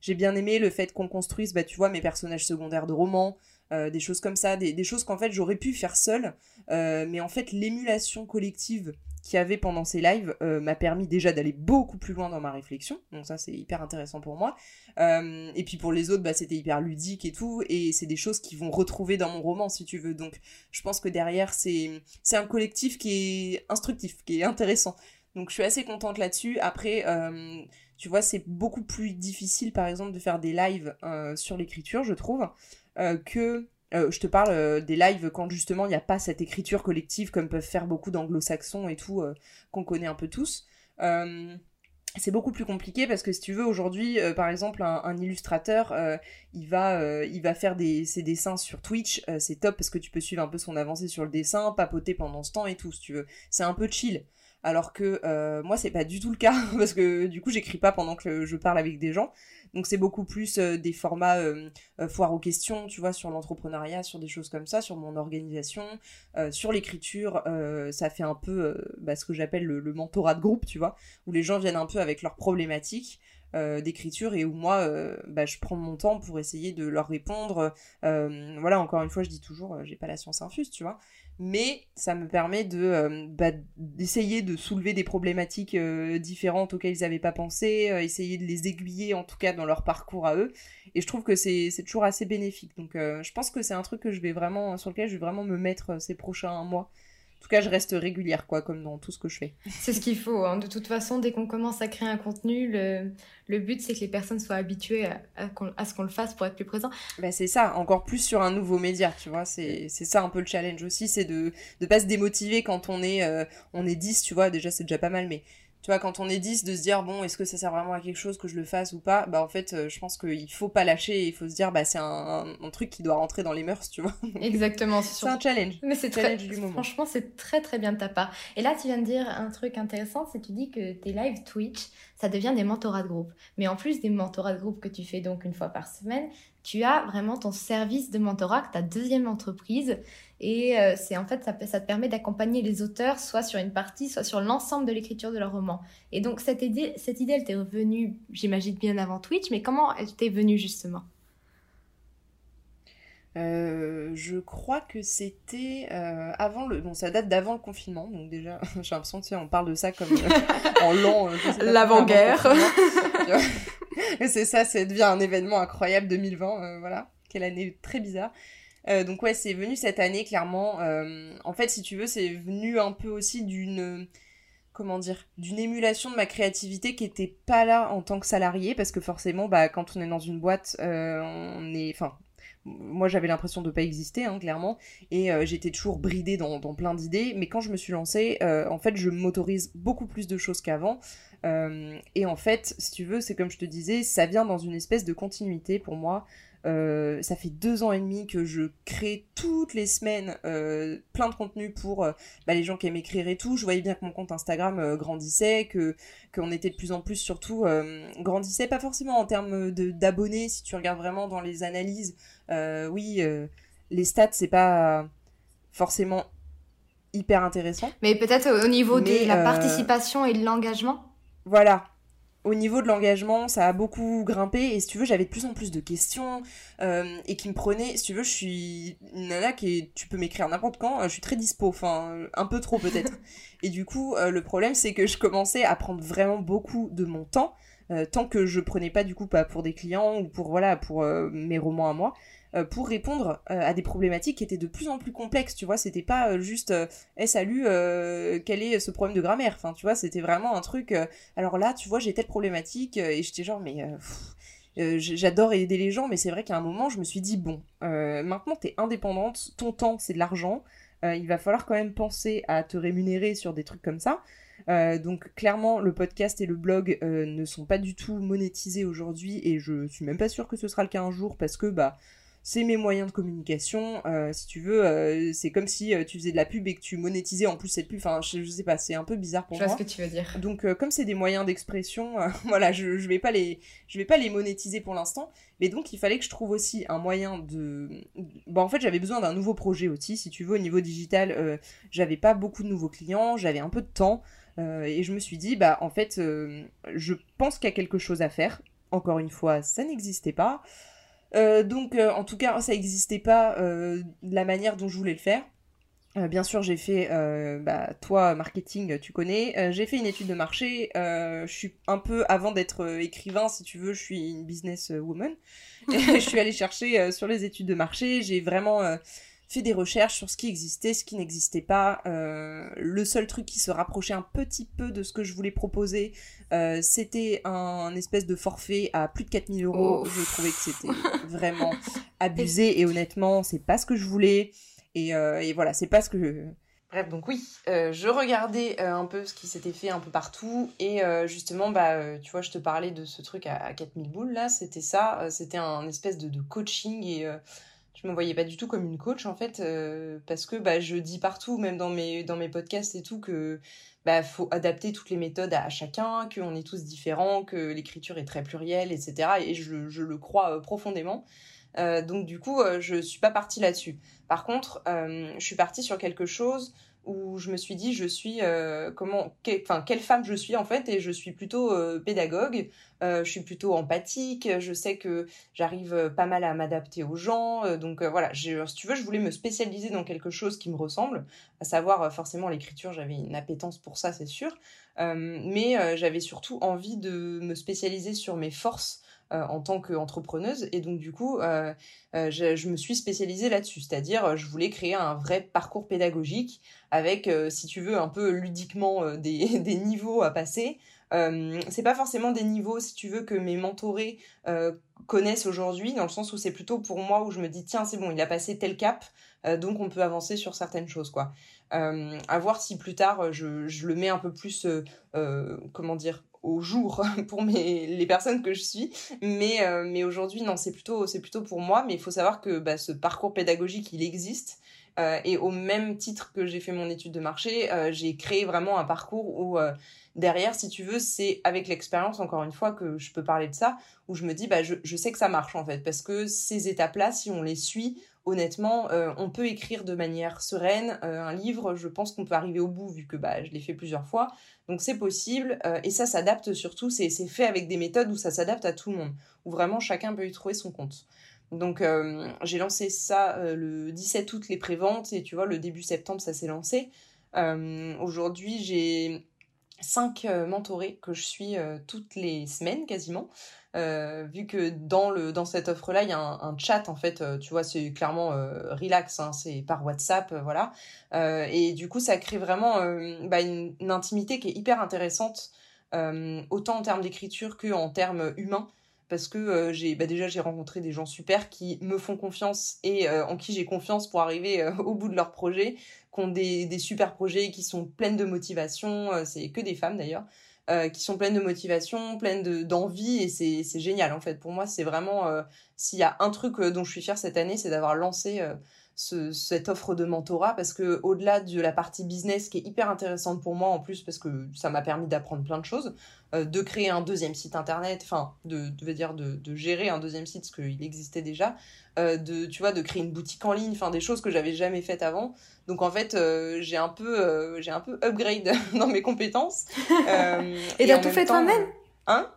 S3: j'ai bien aimé le fait qu'on construise, bah tu vois, mes personnages secondaires de romans, des choses comme ça, des, choses qu'en fait j'aurais pu faire seule, mais en fait l'émulation collective qu'il y avait pendant ces lives euh, m'a permis déjà d'aller beaucoup plus loin dans ma réflexion. Donc ça, c'est hyper intéressant pour moi. Euh, et puis pour les autres, bah, c'était hyper ludique et tout. Et c'est des choses qu'ils vont retrouver dans mon roman, si tu veux. Donc je pense que derrière, c'est un collectif qui est instructif, qui est intéressant. Donc je suis assez contente là-dessus. Après, euh, tu vois, c'est beaucoup plus difficile, par exemple, de faire des lives sur l'écriture, je trouve, que euh, je te parle euh, des lives quand justement il n'y a pas cette écriture collective comme peuvent faire beaucoup d'anglo-saxons et tout, euh, qu'on connaît un peu tous. c'est beaucoup plus compliqué parce que si tu veux aujourd'hui, par exemple, un, illustrateur, il, va, il va faire ses dessins sur Twitch, c'est top parce que tu peux suivre un peu son avancée sur le dessin, papoter pendant ce temps et tout, si tu veux. C'est un peu chill. Alors que moi, c'est pas du tout le cas parce que du coup, j'écris pas pendant que je parle avec des gens. Donc c'est beaucoup plus euh, des formats euh, euh, foire aux questions, tu vois, sur l'entrepreneuriat, sur des choses comme ça, sur mon organisation, sur l'écriture. ça fait un peu bah, ce que j'appelle le, mentorat de groupe, tu vois, où les gens viennent un peu avec leurs problématiques. d'écriture et où moi bah, je prends mon temps pour essayer de leur répondre voilà encore une fois je dis toujours j'ai pas la science infuse tu vois mais ça me permet euh, bah, d'essayer de soulever des problématiques euh, différentes auxquelles ils n'avaient pas pensé, euh, essayer de les aiguiller en tout cas dans leur parcours à eux. Et je trouve que c'est toujours assez bénéfique. Donc je pense que c'est un truc que je vais vraiment sur lequel je vais vraiment me mettre ces prochains mois tout cas, je reste régulière, quoi, comme dans tout ce que je fais.
S2: C'est ce qu'il faut. Hein. De toute façon, dès qu'on commence à créer un contenu, le, le but, c'est que les personnes soient habituées à, à, ce qu'on le fasse pour être plus présent.
S3: Bah, c'est ça, encore plus sur un nouveau média, tu vois. C'est ça un peu le challenge aussi, c'est de ne pas se démotiver quand on est, euh, on est 10, tu vois. Déjà, c'est déjà pas mal, mais tu vois, quand on est 10, de se dire, bon, est-ce que ça sert vraiment à quelque chose que je le fasse ou pas? Bah, en fait, euh, je pense qu'il faut pas lâcher, il faut se dire, bah, c'est un, un, truc qui doit rentrer dans les mœurs, tu vois.
S2: Exactement.
S3: C'est un challenge.
S2: Mais c'est très, du moment. franchement, c'est très très bien de ta part. Et là, tu viens de dire un truc intéressant, c'est que tu dis que tes live Twitch, ça devient des mentorats de groupe. Mais en plus des mentorats de groupe que tu fais donc une fois par semaine, tu as vraiment ton service de mentorat, ta deuxième entreprise. Et euh, c'est en fait, ça, ça te permet d'accompagner les auteurs soit sur une partie, soit sur l'ensemble de l'écriture de leur roman. Et donc, cette idée, cette idée elle t'est revenue, j'imagine, bien avant Twitch, mais comment elle t'est venue justement?
S3: Euh, je crois que c'était euh, avant le. Bon, ça date d'avant le confinement, donc déjà, j'ai l'impression que on parle de ça comme euh, en l'an.
S2: L'avant-guerre.
S3: c'est ça, ça devient un événement incroyable 2020, voilà. Quelle année très bizarre. Donc, ouais, c'est venu cette année, clairement. en fait, si tu veux, c'est venu un peu aussi d'une. Comment dire D'une émulation de ma créativité qui était pas là en tant que salarié, parce que forcément, bah, quand on est dans une boîte, on est. Enfin, moi j'avais l'impression de pas exister hein, clairement et euh, j'étais toujours bridée dans, plein d'idées mais quand je me suis lancée euh, en fait je m'autorise beaucoup plus de choses qu'avant euh, et en fait si tu veux c'est comme je te disais ça vient dans une espèce de continuité pour moi euh, ça fait deux ans et demi que je crée toutes les semaines euh, plein de contenu pour euh, bah, les gens qui aiment écrire et tout. Je voyais bien que mon compte Instagram grandissait, que qu'on était de plus en plus surtout grandissait, pas forcément en termes d'abonnés. Si tu regardes vraiment dans les analyses, oui, les stats c'est pas forcément hyper intéressant.
S2: Mais peut-être au niveau de la participation et de l'engagement?
S3: Voilà, au niveau de l'engagement, ça a beaucoup grimpé et si tu veux, j'avais de plus en plus de questions euh, et qui me prenaient. Si tu veux, je suis une nana qui tu peux m'écrire n'importe quand, je suis très dispo, enfin un peu trop peut-être. et du coup, euh, le problème c'est que je commençais à prendre vraiment beaucoup de mon temps, tant que je prenais pas du coup pour des clients ou pour voilà pour mes romans à moi. Euh, pour répondre euh, à des problématiques qui étaient de plus en plus complexes, tu vois, c'était pas euh, juste Eh salut, quel est ce problème de grammaire? Enfin, tu vois, c'était vraiment un truc alors là, tu vois, j'ai telle problématique et j'étais genre mais j'adore aider les gens, mais c'est vrai qu'à un moment, je me suis dit, bon, maintenant, t'es indépendante, ton temps, c'est de l'argent, il va falloir quand même penser à te rémunérer sur des trucs comme ça. Donc clairement, le podcast et le blog ne sont pas du tout monétisés aujourd'hui et je suis même pas sûre que ce sera le cas un jour parce que bah c'est mes moyens de communication. Euh, si tu veux, euh, c'est comme si euh, tu faisais de la pub et que tu monétisais en plus cette pub. Enfin, je, sais pas, c'est un peu bizarre pour
S2: moi.
S3: Je
S2: vois ce que tu veux dire.
S3: Donc, comme c'est des moyens d'expression, voilà, je, je vais pas les, je vais pas les monétiser pour l'instant. Mais donc, il fallait que je trouve aussi un moyen de. Bon, en fait, j'avais besoin d'un nouveau projet aussi. Si tu veux, au niveau digital, j'avais pas beaucoup de nouveaux clients, j'avais un peu de temps. Et je me suis dit, bah, en fait, je pense qu'il y a quelque chose à faire. Encore une fois, ça n'existait pas. Euh, donc, euh, en tout cas, ça n'existait pas euh, de la manière dont je voulais le faire. bien sûr, j'ai fait, bah, toi, marketing, tu connais. j'ai fait une étude de marché. je suis un peu, avant d'être écrivain, si tu veux, je suis une business woman. je suis allée chercher sur les études de marché. J'ai vraiment fait des recherches sur ce qui existait, ce qui n'existait pas. Euh, le seul truc qui se rapprochait un petit peu de ce que je voulais proposer, euh, c'était un, espèce de forfait à plus de 4000 euros. Je trouvais que c'était vraiment abusé et honnêtement, c'est pas ce que je voulais. Et, euh, et voilà, c'est pas ce que je... Bref, donc oui, je regardais un peu ce qui s'était fait un peu partout et justement, bah, tu vois, je te parlais de ce truc à, 4000 boules là, c'était ça, c'était un espèce de, de coaching et je me voyais pas du tout comme une coach en fait euh, parce que bah, je dis partout même dans mes podcasts et tout que bah faut adapter toutes les méthodes à, chacun qu'on est tous différents que l'écriture est très plurielle etc et je, je le crois euh, profondément. Euh, donc du coup je suis pas partie là-dessus. Par contre je suis partie sur quelque chose où je me suis dit je suis euh, comment enfin quelle femme je suis en fait et je suis plutôt euh, pédagogue. Euh, je suis plutôt empathique. Je sais que j'arrive pas mal à m'adapter aux gens. Donc voilà. Si tu veux je voulais me spécialiser dans quelque chose qui me ressemble à savoir forcément l'écriture. J'avais une appétence pour ça c'est sûr. Mais j'avais surtout envie de me spécialiser sur mes forces en tant qu'entrepreneuse. Et donc, du coup, euh, euh, je, me suis spécialisée là-dessus. C'est-à-dire, je voulais créer un vrai parcours pédagogique avec, si tu veux, un peu ludiquement des, niveaux à passer. c'est pas forcément des niveaux, si tu veux, que mes mentorés connaissent aujourd'hui, dans le sens où c'est plutôt pour moi où je me dis, tiens, c'est bon, il a passé tel cap, donc on peut avancer sur certaines choses, quoi. à voir si plus tard je, le mets un peu plus, comment dire, au jour pour mes, les personnes que je suis. Mais, euh, mais aujourd'hui, non, c'est plutôt, c'est plutôt pour moi. Mais il faut savoir que bah, ce parcours pédagogique, il existe. Euh, et au même titre que j'ai fait mon étude de marché, euh, j'ai créé vraiment un parcours où derrière, si tu veux, c'est avec l'expérience, encore une fois, que je peux parler de ça, où je me dis, bah, je, je sais que ça marche en fait. Parce que ces étapes-là, si on les suit, honnêtement, on peut écrire de manière sereine un livre. Je pense qu'on peut arriver au bout vu que bah, je l'ai fait plusieurs fois. Donc c'est possible euh, et ça s'adapte surtout, c'est fait avec des méthodes où ça s'adapte à tout le monde, où vraiment chacun peut y trouver son compte. Donc euh, j'ai lancé ça euh, le 17 août les préventes et tu vois le début septembre ça s'est lancé. Aujourd'hui j'ai cinq mentorés que je suis toutes les semaines quasiment. Euh, vu que dans, cette offre-là, il y a un, chat, en fait, euh, tu vois, c'est clairement euh, relax, hein, c'est par WhatsApp, voilà. et du coup, ça crée vraiment bah, une, intimité qui est hyper intéressante, autant en termes d'écriture qu'en termes humains parce que j'ai bah déjà j'ai rencontré des gens super qui me font confiance et en qui j'ai confiance pour arriver au bout de leur projet, qui ont des, super projets, qui sont pleines de motivation, c'est que des femmes d'ailleurs, euh, qui sont pleines de motivation, pleines d'envie, et c'est génial en fait. Pour moi, c'est vraiment, euh, s'il y a un truc euh, dont je suis fière cette année, c'est d'avoir lancé cette offre de mentorat parce que au-delà de la partie business qui est hyper intéressante pour moi en plus parce que ça m'a permis d'apprendre plein de choses, de créer un deuxième site internet, enfin de, de, dire de, de, gérer un deuxième site parce qu'il existait déjà, de tu vois de créer une boutique en ligne, enfin des choses que j'avais jamais faites avant. Donc en fait, euh, j'ai un peu, euh, j'ai un peu upgrade dans mes compétences.
S2: Euh, et t'as tout fait toi-même
S3: Hein?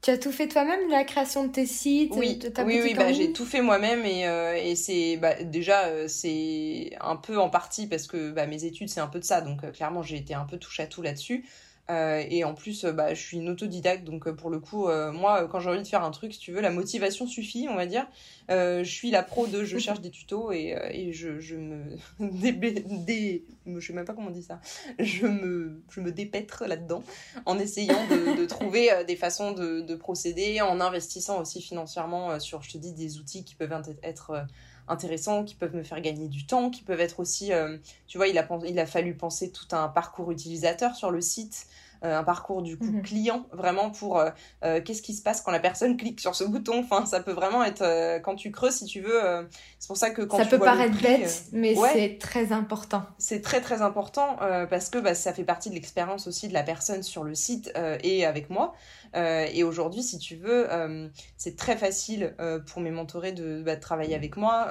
S2: Tu as tout fait toi-même, la création de tes sites,
S3: oui,
S2: de ta
S3: oui, oui, bah, j'ai tout fait moi-même et, et c'est bah, déjà c'est un peu en partie parce que bah, mes études c'est un peu de ça, donc clairement j'ai été un peu touche à tout là-dessus. Euh, et en plus, euh, bah, je suis une autodidacte, donc euh, pour le coup, moi, quand j'ai envie de faire un truc, si tu veux, la motivation suffit, on va dire. je suis la pro de je cherche des tutos et, et je, je me dé, je sais même pas comment on dit ça. Je me, je me dépêtre là-dedans en essayant de, de trouver des façons de, de, procéder, en investissant aussi financièrement sur, je te dis, des outils qui peuvent être intéressants, qui peuvent me faire gagner du temps, qui peuvent être aussi, tu vois, il a, il a fallu penser tout un parcours utilisateur sur le site. Euh, un parcours du coup mhm. client, vraiment pour euh, euh, qu'est-ce qui se passe quand la personne clique sur ce bouton. Enfin, ça peut vraiment être quand tu creuses, si tu veux. c'est pour ça que quand
S2: ça
S3: tu
S2: peut paraître bête, mais c'est très important.
S3: C'est très très important parce que bah, ça fait partie de l'expérience aussi de la personne sur le site et avec moi. et aujourd'hui, si tu veux, c'est très facile pour mes mentorés de, bah, de travailler avec moi.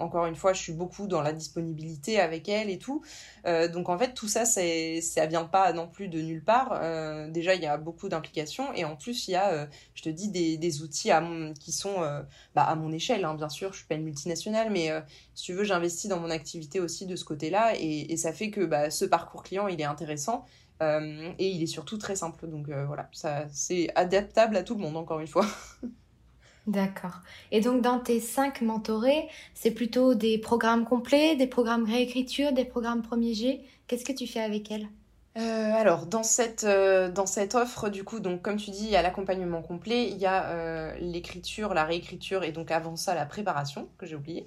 S3: encore une fois, je suis beaucoup dans la disponibilité avec elles et tout. donc en fait, tout ça, ça vient pas non plus de nulle part euh, déjà, il y a beaucoup d'implications et en plus, il y a, euh, je te dis, des, outils à qui sont euh, bah, à mon échelle, hein, bien sûr. Je suis pas une multinationale, mais si tu veux, j'investis dans mon activité aussi de ce côté-là et, ça fait que bah, ce parcours client, il est intéressant. et il est surtout très simple. Donc voilà, c'est adaptable à tout le monde, encore une fois.
S2: D'accord. Et donc dans tes cinq mentorés, c'est plutôt des programmes complets, des programmes réécriture, des programmes premier G. Qu'est-ce que tu fais avec elles?
S3: Euh, alors, dans cette, euh, dans cette offre, du coup, donc comme tu dis, il y a l'accompagnement complet, il y a euh, l'écriture, la réécriture et donc avant ça, la préparation, que j'ai oublié.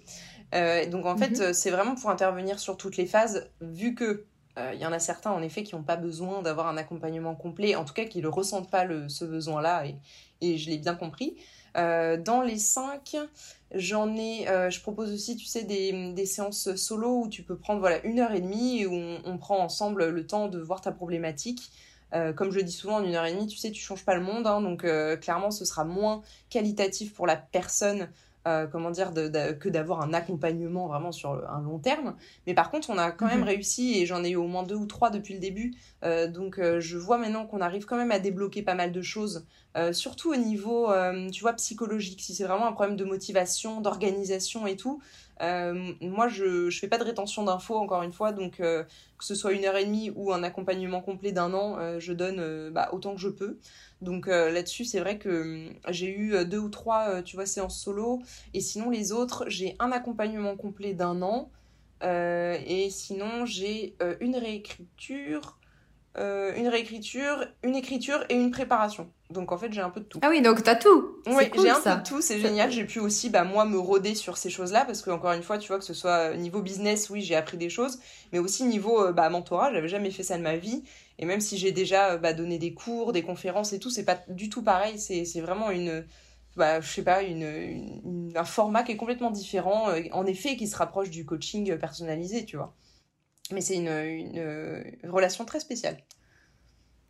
S3: donc en fait, mhm. c'est vraiment pour intervenir sur toutes les phases, vu que il y en a certains, en effet, qui n'ont pas besoin d'avoir un accompagnement complet, en tout cas qui ne ressentent pas le, ce besoin-là, et, et, je l'ai bien compris. Dans les cinq, J'en ai, euh, je propose aussi, tu sais, des, séances solo où tu peux prendre voilà une heure et demie et où on, prend ensemble le temps de voir ta problématique. Euh, comme je le dis souvent, en une heure et demie, tu sais, tu changes pas le monde, hein, donc euh, clairement, ce sera moins qualitatif pour la personne euh, comment dire, que d'avoir un accompagnement vraiment sur un long terme. Mais par contre, on a quand même mhm. réussi, et j'en ai eu au moins deux ou trois depuis le début. Euh, donc, euh, je vois maintenant qu'on arrive quand même à débloquer pas mal de choses, surtout au niveau, tu vois, psychologique. Si c'est vraiment un problème de motivation, d'organisation et tout, moi, je ne fais pas de rétention d'infos, encore une fois, donc que ce soit une heure et demie ou un accompagnement complet d'un an, je donne bah, autant que je peux. Donc euh, là-dessus, c'est vrai que j'ai eu euh, deux ou trois, euh, tu vois, séances solo. Et sinon, les autres, j'ai un accompagnement complet d'un an. et sinon, j'ai une réécriture, une réécriture, une écriture et une préparation. Donc en fait, j'ai un peu de tout.
S2: Ah oui, donc t'as tout.
S3: Oui, j'ai un peu de tout, c'est génial. J'ai pu aussi, bah, moi, me roder sur ces choses-là parce que encore une fois, tu vois, que ce soit niveau business, oui, j'ai appris des choses, mais aussi niveau bah, mentorat, j'avais jamais fait ça de ma vie. Et même si j'ai déjà euh, bah, donné des cours, des conférences et tout, c'est pas du tout pareil. C'est vraiment une, bah, je sais pas, une, un format qui est complètement différent, euh, en effet, qui se rapproche du coaching personnalisé, tu vois. Mais c'est une, une, relation très spéciale.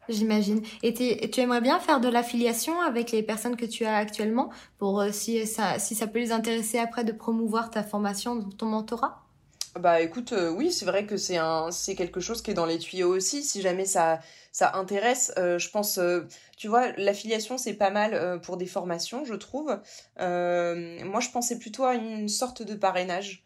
S2: J'imagine. Et, tu aimerais bien faire de l'affiliation avec les personnes que tu as actuellement pour euh, si, ça, si ça peut les intéresser après de promouvoir ta formation, ton mentorat?
S3: Bah écoute, euh, oui, c'est vrai que c'est un, c'est quelque chose qui est dans les tuyaux aussi. Si jamais ça, ça intéresse, euh, je pense, euh, tu vois, l'affiliation c'est pas mal pour des formations, je trouve. moi, je pensais plutôt à une sorte de parrainage.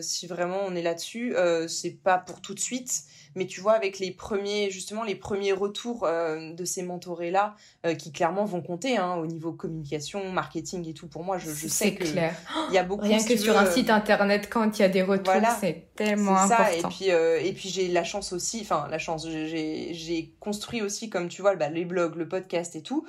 S3: Si vraiment on est là-dessus, c'est pas pour tout de suite, mais tu vois, avec les premiers, justement, les premiers retours euh, de ces mentorés-là, euh, qui clairement vont compter hein, au niveau communication, marketing et tout, pour moi, je, je sais que
S2: clair. il y a beaucoup Rien que sur un site internet, quand il y a des retours, c'est tellement important.
S3: Et puis, euh, et puis j'ai la chance aussi, enfin, la chance, j'ai construit aussi, comme tu vois, bah, les blogs, le podcast et tout.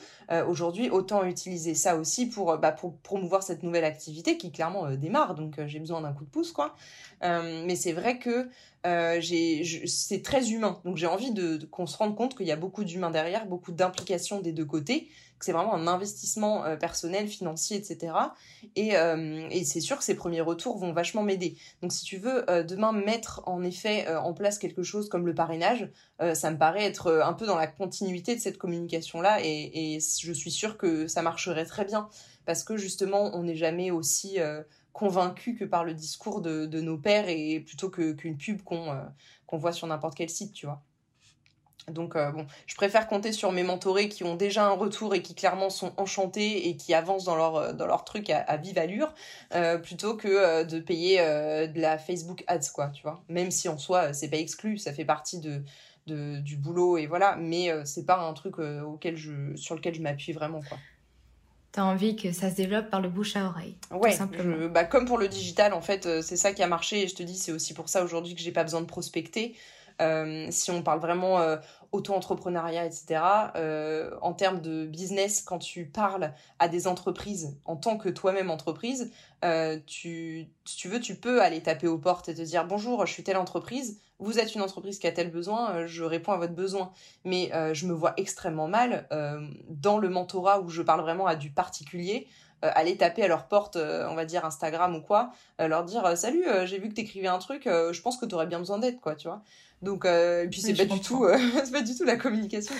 S3: Aujourd'hui, autant utiliser ça aussi pour, bah, pour promouvoir cette nouvelle activité qui clairement démarre. Donc, j'ai besoin d'un coup de pouce, quoi. mais c'est vrai que euh, c'est très humain. Donc j'ai envie de, qu'on se rende compte qu'il y a beaucoup d'humains derrière, beaucoup d'implications des deux côtés, que c'est vraiment un investissement euh, personnel, financier, etc. Et, euh, et c'est sûr que ces premiers retours vont vachement m'aider. Donc si tu veux demain mettre en effet en place quelque chose comme le parrainage, ça me paraît être un peu dans la continuité de cette communication-là et, et je suis sûre que ça marcherait très bien parce que justement on n'est jamais aussi convaincu que par le discours de, nos pères et plutôt qu'une pub qu'on euh, qu'on voit sur n'importe quel site, tu vois. Donc euh, bon, je préfère compter sur mes mentorés qui ont déjà un retour et qui clairement sont enchantés et qui avancent dans leur, euh, dans leur truc à, vive allure, plutôt que de payer de la Facebook Ads, quoi, tu vois. Même si en soi, c'est pas exclu, ça fait partie de, de du boulot et voilà, mais c'est pas un truc auquel je, sur lequel je m'appuie vraiment, quoi
S2: tu as envie que ça se développe par le bouche à oreille.
S3: Ouais, simplement. bah, comme pour le digital, en fait, euh, c'est ça qui a marché. Et je te dis, c'est aussi pour ça aujourd'hui que j'ai pas besoin de prospecter. si on parle vraiment auto-entrepreneuriat, etc., en termes de business, quand tu parles à des entreprises en tant que toi-même entreprise, tu, si tu veux, tu peux aller taper aux portes et te dire bonjour, je suis telle entreprise, vous êtes une entreprise qui a tel besoin, je réponds à votre besoin. Mais je me vois extrêmement mal dans le mentorat où je parle vraiment à du particulier euh, aller taper à leur porte, euh, on va dire Instagram ou quoi, euh, leur dire salut, j'ai vu que t'écrivais un truc, je pense que t'aurais bien besoin d'aide, quoi, tu vois. Donc, et puis c'est pas du tout, c'est pas du tout la communication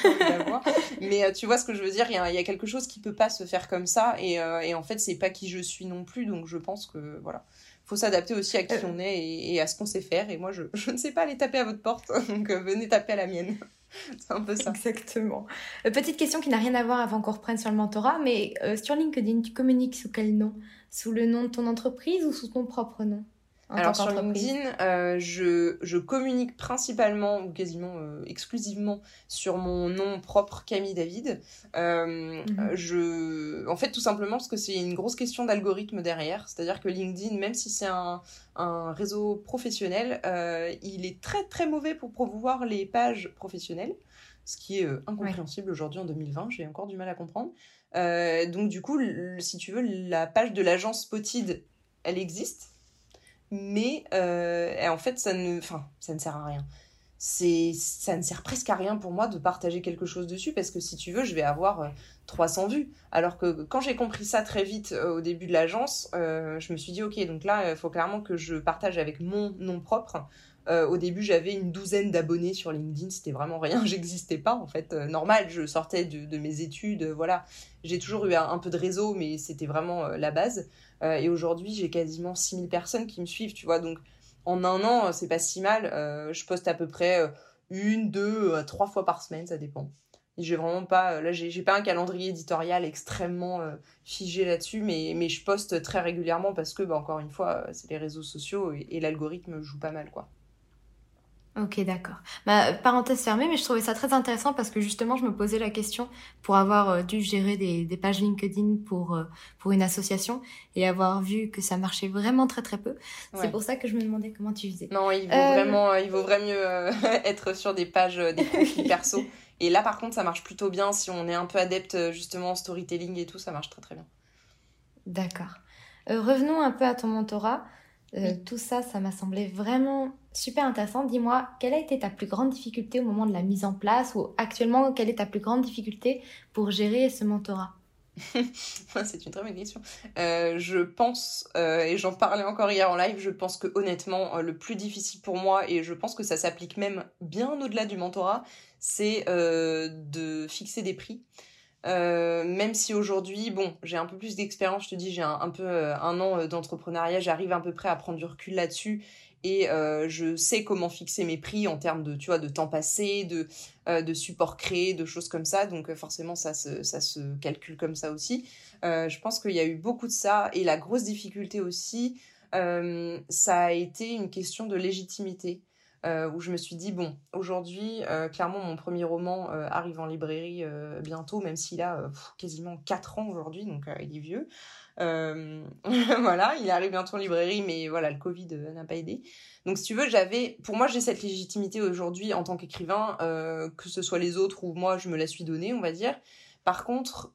S3: Mais tu vois ce que je veux dire, il y, a, quelque chose qui peut pas se faire comme ça, et, et en fait c'est pas qui je suis non plus, donc je pense que voilà faut s'adapter aussi à qui on est et, à ce qu'on sait faire. Et moi, je, je, ne sais pas aller taper à votre porte, donc venez taper à la mienne. c'est un peu ça.
S2: Exactement. Euh, petite question qui n'a rien à voir avant qu'on reprenne sur le mentorat, mais euh, sur LinkedIn, tu communiques sous quel nom? Sous le nom de ton entreprise ou sous ton propre nom?
S3: Alors sur LinkedIn, euh, je, je, communique principalement ou quasiment euh, exclusivement sur mon nom propre Camille David. Euh, mhm. je, en fait, tout simplement parce que c'est une grosse question d'algorithme derrière. C'est-à-dire que LinkedIn, même si c'est un, un, réseau professionnel, il est très très mauvais pour promouvoir les pages professionnelles, ce qui est incompréhensible aujourd'hui en 2020. J'ai encore du mal à comprendre. donc du coup, si tu veux, la page de l'agence Spotted, elle existe mais euh, en fait, ça ne, enfin, ça ne sert à rien. C'est, ça ne sert presque à rien pour moi de partager quelque chose dessus parce que si tu veux, je vais avoir 300 euh, vues. Alors que quand j'ai compris ça très vite euh, au début de l'agence, je me suis dit, ok, donc là, il faut clairement que je partage avec mon nom propre. au début, j'avais une douzaine d'abonnés sur LinkedIn, c'était vraiment rien, j'existais pas en fait. normal, je sortais de, mes études, voilà. J'ai toujours eu un, peu de réseau, mais c'était vraiment la base. Euh, et aujourd'hui, j'ai quasiment 6000 personnes qui me suivent, tu vois. Donc, en un an, c'est pas si mal. Euh, je poste à peu près euh, une, deux, trois fois par semaine, ça dépend. J'ai vraiment pas, là, j'ai pas un calendrier éditorial extrêmement figé là-dessus, mais, mais je poste très régulièrement parce que, bah, encore une fois, c'est les réseaux sociaux et, et l'algorithme joue pas mal, quoi.
S2: Ok, d'accord. Bah, parenthèse fermée, mais je trouvais ça très intéressant parce que justement, je me posais la question pour avoir euh, dû gérer des, des, pages LinkedIn pour, euh, pour une association et avoir vu que ça marchait vraiment très très peu. C'est pour ça que je me demandais comment tu faisais.
S3: Non, il vaut, euh, vraiment, il vaut vraiment mieux être sur des pages, des profils perso. Et là, par contre, ça marche plutôt bien si on est un peu adepte justement en storytelling et tout, ça marche très très bien.
S2: D'accord. revenons un peu à ton mentorat. Tout ça, ça m'a semblé vraiment super intéressant. Dis-moi, quelle a été ta plus grande difficulté au moment de la mise en place ou actuellement, quelle est ta plus grande difficulté pour gérer ce mentorat?
S3: C'est une très bonne question. Euh, je pense, euh, et j'en parlais encore hier en live, je pense que honnêtement, euh, le plus difficile pour moi, et je pense que ça s'applique même bien au-delà du mentorat, c'est de fixer des prix. Même si aujourd'hui, bon, j'ai un peu plus d'expérience, je te dis, j'ai un, peu un an d'entrepreneuriat, j'arrive à peu près à prendre du recul là-dessus. Et euh, je sais comment fixer mes prix en termes de tu vois de temps passé de euh, de support créé de choses comme ça. Donc euh, forcément ça se ça se calcule comme ça aussi. Je pense qu'il y a eu beaucoup de ça. Et la grosse difficulté aussi ça a été une question de légitimité où je me suis dit bon aujourd'hui clairement mon premier roman arrive en librairie bientôt même s'il a quasiment 4 ans aujourd'hui donc il est vieux euh, voilà, il arrive bientôt en librairie, mais voilà, le Covid euh, n'a pas aidé. Donc, si tu veux, j'avais, pour moi, j'ai cette légitimité aujourd'hui en tant qu'écrivain, euh, que ce soit les autres ou moi, je me la suis donnée, on va dire. Par contre,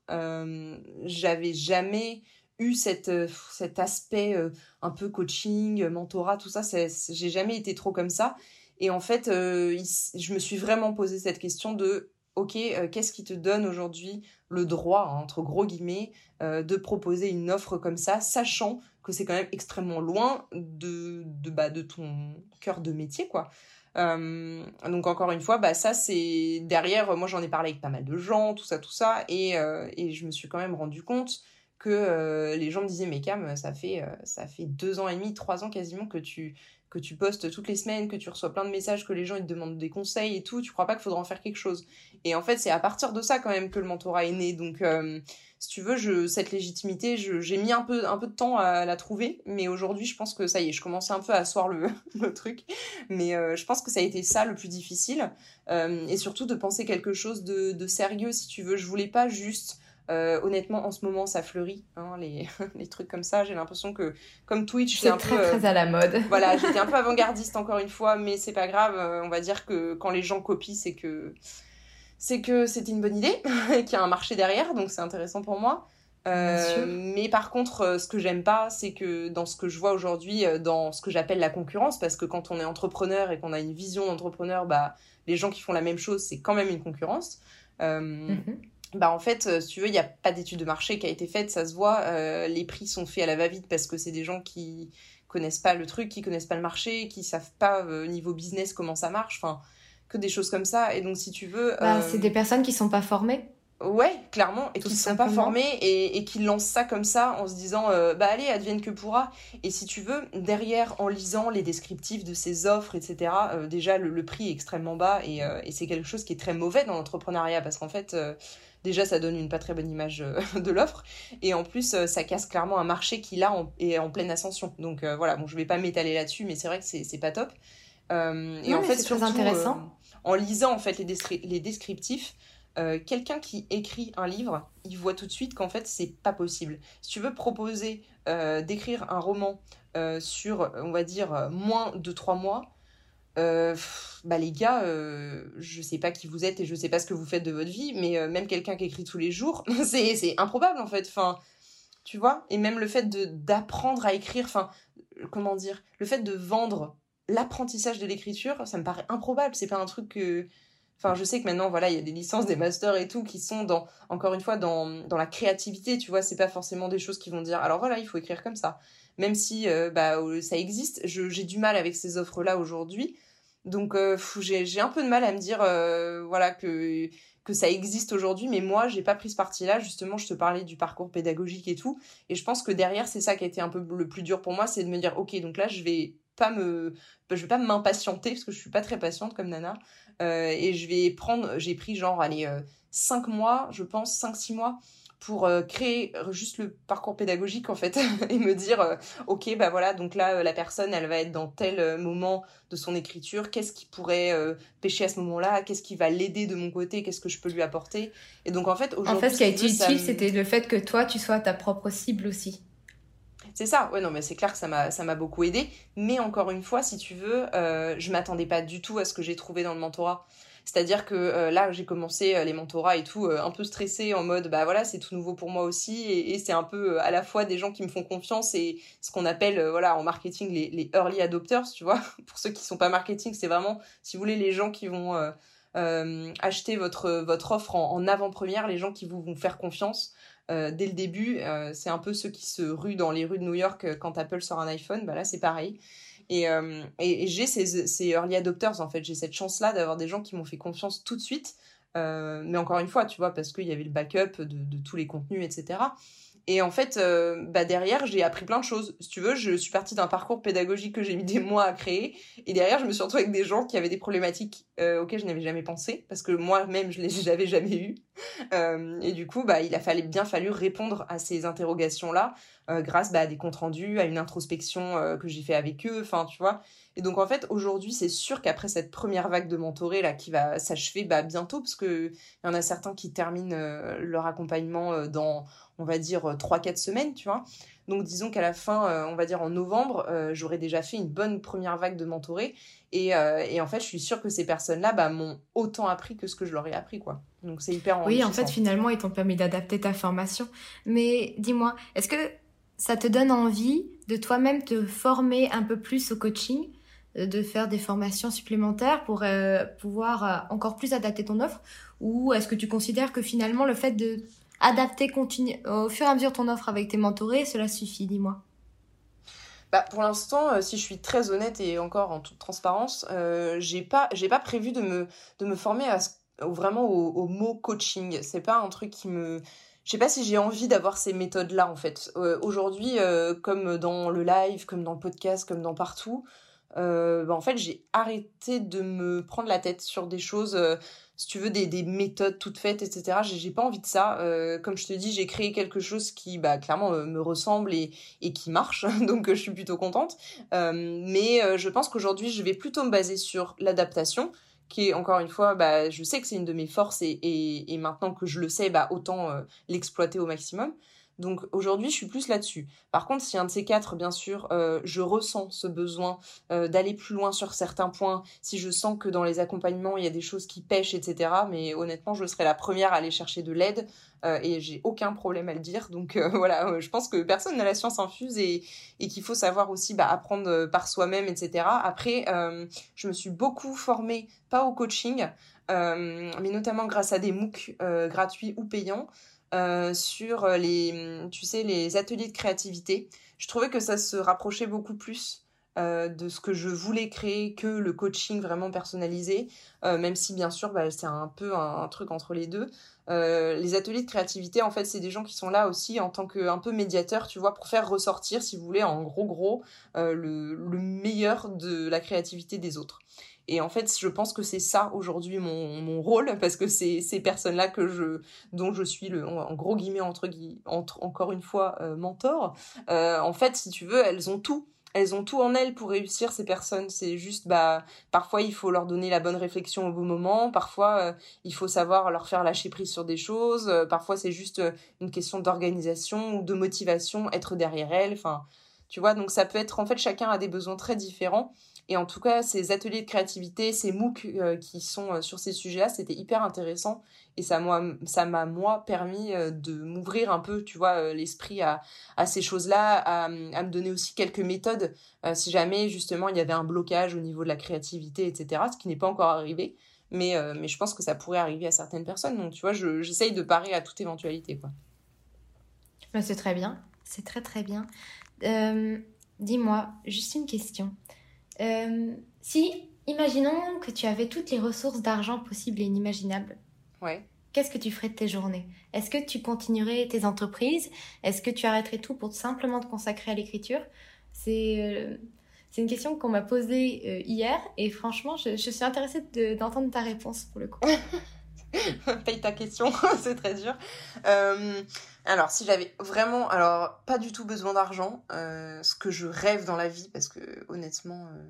S3: j'avais jamais eu cette, cet aspect un peu coaching, mentorat, tout ça. J'ai jamais été trop comme ça. Et en fait, je me suis vraiment posé cette question de ok, qu'est-ce qui te donne aujourd'hui le droit, hein, entre gros guillemets, euh, de proposer une offre comme ça, sachant que c'est quand même extrêmement loin de, de, bah, de ton cœur de métier, quoi. Euh, donc encore une fois, bah, ça c'est derrière, moi j'en ai parlé avec pas mal de gens, tout ça, tout ça, et, euh, je me suis quand même rendu compte que les gens me disaient mais Cam, ça ça fait deux ans et demi, trois ans quasiment que tu que tu postes toutes les semaines, que tu reçois plein de messages, que les gens ils te demandent des conseils et tout, tu crois pas qu'il faudra en faire quelque chose. Et en fait, c'est à partir de ça quand même que le mentorat est né. Donc, euh, si tu veux, cette légitimité, j'ai mis un peu, un peu de temps à la trouver, mais aujourd'hui, je pense que ça y est, je commençais un peu à asseoir le, le truc. Mais euh, je pense que ça a été ça le plus difficile. Euh, et surtout de penser quelque chose de, de, sérieux, si tu veux. Je voulais pas juste Euh, honnêtement, en ce moment, ça fleurit, hein, les, les, trucs comme ça. J'ai l'impression que, comme Twitch,
S2: c'est très, très à la mode.
S3: voilà, j'étais un peu avant-gardiste encore une fois, mais c'est pas grave. on va dire que quand les gens copient, c'est que c'est que c'était une bonne idée et qu'il y a un marché derrière, donc c'est intéressant pour moi. Euh, mais par contre, euh, ce que j'aime pas, c'est que dans ce que je vois aujourd'hui, euh, dans ce que j'appelle la concurrence, parce que quand on est entrepreneur et qu'on a une vision d'entrepreneur, bah, les gens qui font la même chose, c'est quand même une concurrence. Mhm. Bah en fait, si tu veux, il n'y a pas d'étude de marché qui a été faite, ça se voit. les prix sont faits à la va-vite parce que c'est des gens qui connaissent pas le truc, qui connaissent pas le marché, qui savent pas au niveau business comment ça marche. Enfin, que des choses comme ça. Et donc, si tu veux.
S2: Bah, C'est des personnes qui sont pas formées.
S3: Ouais, clairement, et qui ne sont pas formés et, et, qui lancent ça comme ça en se disant euh, bah allez, advienne que pourra. Et si tu veux, derrière, en lisant les descriptifs de ces offres, etc., euh, déjà le, prix est extrêmement bas et, euh, et c'est quelque chose qui est très mauvais dans l'entrepreneuriat parce qu'en fait, déjà ça donne une pas très bonne image de l'offre et en plus ça casse clairement un marché qui là est en pleine ascension. Donc voilà, bon, je vais pas m'étaler là-dessus, mais c'est vrai que c'est pas top.
S2: et en fait, c'est intéressant.
S3: en lisant en fait les, les descriptifs, euh, quelqu'un qui écrit un livre, il voit tout de suite qu'en fait, c'est pas possible. Si tu veux proposer euh, d'écrire un roman euh, sur, on va dire, moins de trois mois, bah les gars, je sais pas qui vous êtes et je sais pas ce que vous faites de votre vie, mais même quelqu'un qui écrit tous les jours, c'est improbable en fait. Enfin, tu vois? Et même le fait d'apprendre à écrire, enfin, comment dire? Le fait de vendre l'apprentissage de l'écriture, ça me paraît improbable. C'est pas un truc que Enfin, je sais que maintenant, voilà, il y a des licences, des masters et tout qui sont dans, encore une fois, dans, dans la créativité, tu vois, c'est pas forcément des choses qui vont dire, alors voilà, il faut écrire comme ça. Même si, euh, bah, euh, ça existe, j'ai du mal avec ces offres-là aujourd'hui. Donc, euh, j'ai un peu de mal à me dire, voilà, que, ça existe aujourd'hui, mais moi, j'ai pas pris ce parti-là. Justement, je te parlais du parcours pédagogique et tout. Et je pense que derrière, c'est ça qui a été un peu le plus dur pour moi, c'est de me dire, ok, donc là, je vais pas me je vais pas m'impatienter parce que je suis pas très patiente comme Nana euh, et je vais prendre, j'ai pris genre, allez, 5 euh, mois, je pense, 5-6 mois pour euh, créer juste le parcours pédagogique en fait et me dire ok bah voilà donc là la personne elle va être dans tel moment de son écriture. Qu'est-ce qui pourrait pêcher à ce moment-là? Qu'est-ce qui va l'aider de mon côté? Qu'est-ce que je peux lui apporter? Et donc en fait
S2: aujourd'hui en fait ce qui a été utile c'était le fait que toi tu sois ta propre cible aussi.
S3: C'est ça, ouais, non, mais c'est clair que ça m'a, ça m'a beaucoup aidé. Mais encore une fois, si tu veux, euh, je m'attendais pas du tout à ce que j'ai trouvé dans le mentorat. C'est-à-dire que euh, là, j'ai commencé euh, les mentorats et tout, un peu stressé en mode, bah voilà, c'est tout nouveau pour moi aussi. Et, c'est un peu à la fois des gens qui me font confiance et ce qu'on appelle, voilà, en marketing, les, early adopters, tu vois. pour ceux qui sont pas marketing, c'est vraiment, si vous voulez, les gens qui vont acheter votre, votre offre en, avant-première, les gens qui vous vont faire confiance. Euh, dès le début. Euh, c'est un peu ceux qui se ruent dans les rues de New York euh, quand Apple sort un iPhone. Bah là, c'est pareil. Et, et, j'ai ces, ces, early adopters, en fait. J'ai cette chance-là d'avoir des gens qui m'ont fait confiance tout de suite. mais encore une fois, tu vois, parce qu'il y avait le backup de, de, tous les contenus, etc. Et en fait, euh, bah derrière, j'ai appris plein de choses. Si tu veux, je suis partie d'un parcours pédagogique que j'ai mis des mois à créer. Et derrière, je me suis retrouvée avec des gens qui avaient des problématiques euh, auxquelles je n'avais jamais pensé, parce que moi-même, je les avais jamais eues. Euh, et du coup, bah, il a fallu, bien fallu répondre à ces interrogations-là grâce bah, à des comptes rendus, à une introspection que j'ai fait avec eux. Enfin, tu vois. Et donc, en fait, aujourd'hui, c'est sûr qu'après cette première vague de mentorés là, qui va s'achever bah, bientôt, parce qu'il y en a certains qui terminent leur accompagnement dans on va dire, 3-4 euh, semaines, tu vois. Donc disons qu'à la fin, euh, on va dire en novembre, euh, j'aurais déjà fait une bonne première vague de mentorés. Et, en fait, je suis sûre que ces personnes-là bah, m'ont autant appris que ce que je leur ai appris, quoi. Donc c'est hyper
S2: Oui, en fait, finalement, ils t'ont permis d'adapter ta formation. Mais dis-moi, est-ce que ça te donne envie de toi-même te former un peu plus au coaching de faire des formations supplémentaires pour pouvoir encore plus adapter ton offre? Ou est-ce que tu considères que finalement le fait de adapter continue, au fur et à mesure ton offre avec tes mentorés, cela suffit, dis-moi.
S3: Bah, pour l'instant, euh, si je suis très honnête et encore en toute transparence, euh, j'ai pas, j'ai pas prévu de me, de me former à, vraiment au, mot coaching. C'est pas un truc qui me, je sais pas si j'ai envie d'avoir ces méthodes-là en fait. Euh, aujourd'hui, comme dans le live, comme dans le podcast, comme dans partout, bah, en fait, j'ai arrêté de me prendre la tête sur des choses si tu veux, des, des méthodes toutes faites, etc. J'ai pas envie de ça. Euh, comme je te dis, j'ai créé quelque chose qui, bah, clairement, euh, me ressemble et, qui marche. Donc, euh, je suis plutôt contente. mais je pense qu'aujourd'hui, je vais plutôt me baser sur l'adaptation qui est encore une fois, bah, je sais que c'est une de mes forces et, et, maintenant que je le sais, bah, autant euh, l'exploiter au maximum. Donc aujourd'hui, je suis plus là-dessus. Par contre, si un de ces quatre, bien sûr, euh, je ressens ce besoin euh, d'aller plus loin sur certains points, si je sens que dans les accompagnements, il y a des choses qui pêchent, etc., mais honnêtement, je serai la première à aller chercher de l'aide euh, et j'ai aucun problème à le dire. Donc voilà, je pense que personne n'a la science infuse et, et qu'il faut savoir aussi bah, apprendre par soi-même, etc. Après, je me suis beaucoup formée, pas au coaching, mais notamment grâce à des MOOC gratuits ou payants. Euh, sur euh, les, tu sais, les ateliers de créativité. Je trouvais que ça se rapprochait beaucoup plus euh, de ce que je voulais créer que le coaching vraiment personnalisé, même si bien sûr bah, c'est un peu un, truc entre les deux. les ateliers de créativité, en fait, c'est des gens qui sont là aussi en tant que un peu médiateur, tu vois, pour faire ressortir, si vous voulez, en gros gros, le meilleur de la créativité des autres. Et en fait, je pense que c'est ça aujourd'hui mon, mon, rôle, parce que c'est ces personnes-là que je, dont je suis le, en gros guillemets, entre, encore une fois, euh, mentor. Euh, en fait, si tu veux, elles ont tout. Elles ont tout en elles pour réussir ces personnes. C'est juste, bah, parfois il faut leur donner la bonne réflexion au bon moment. Parfois euh, il faut savoir leur faire lâcher prise sur des choses. parfois c'est juste une question d'organisation ou de motivation, être derrière elles. Enfin, tu vois. Donc ça peut être en fait chacun a des besoins très différents. Et en tout cas, ces ateliers de créativité, ces MOOC euh, qui sont euh, sur ces sujets-là, c'était hyper intéressant. Et ça m'a, moi, permis euh, de m'ouvrir un peu, tu vois, l'esprit à, à ces choses-là, à, à, me donner aussi quelques méthodes si jamais, justement, il y avait un blocage au niveau de la créativité, etc., ce qui n'est pas encore arrivé. Mais, mais je pense que ça pourrait arriver à certaines personnes. Donc, tu vois, j'essaye de parer à toute éventualité, quoi.
S2: Bah, c'est très bien. C'est très, très bien. Dis-moi, juste une question. Euh, si, imaginons que tu avais toutes les ressources d'argent possibles et inimaginables.
S3: Ouais.
S2: Qu'est-ce que tu ferais de tes journées? Est-ce que tu continuerais tes entreprises? Est-ce que tu arrêterais tout pour simplement te consacrer à l'écriture? C'est euh, c'est une question qu'on m'a posée euh, hier et franchement, je, je suis intéressée d'entendre ta réponse pour le coup.
S3: Paye ta question, c'est très dur. Euh, alors, si j'avais vraiment, alors pas du tout besoin d'argent, euh, ce que je rêve dans la vie, parce que honnêtement, euh,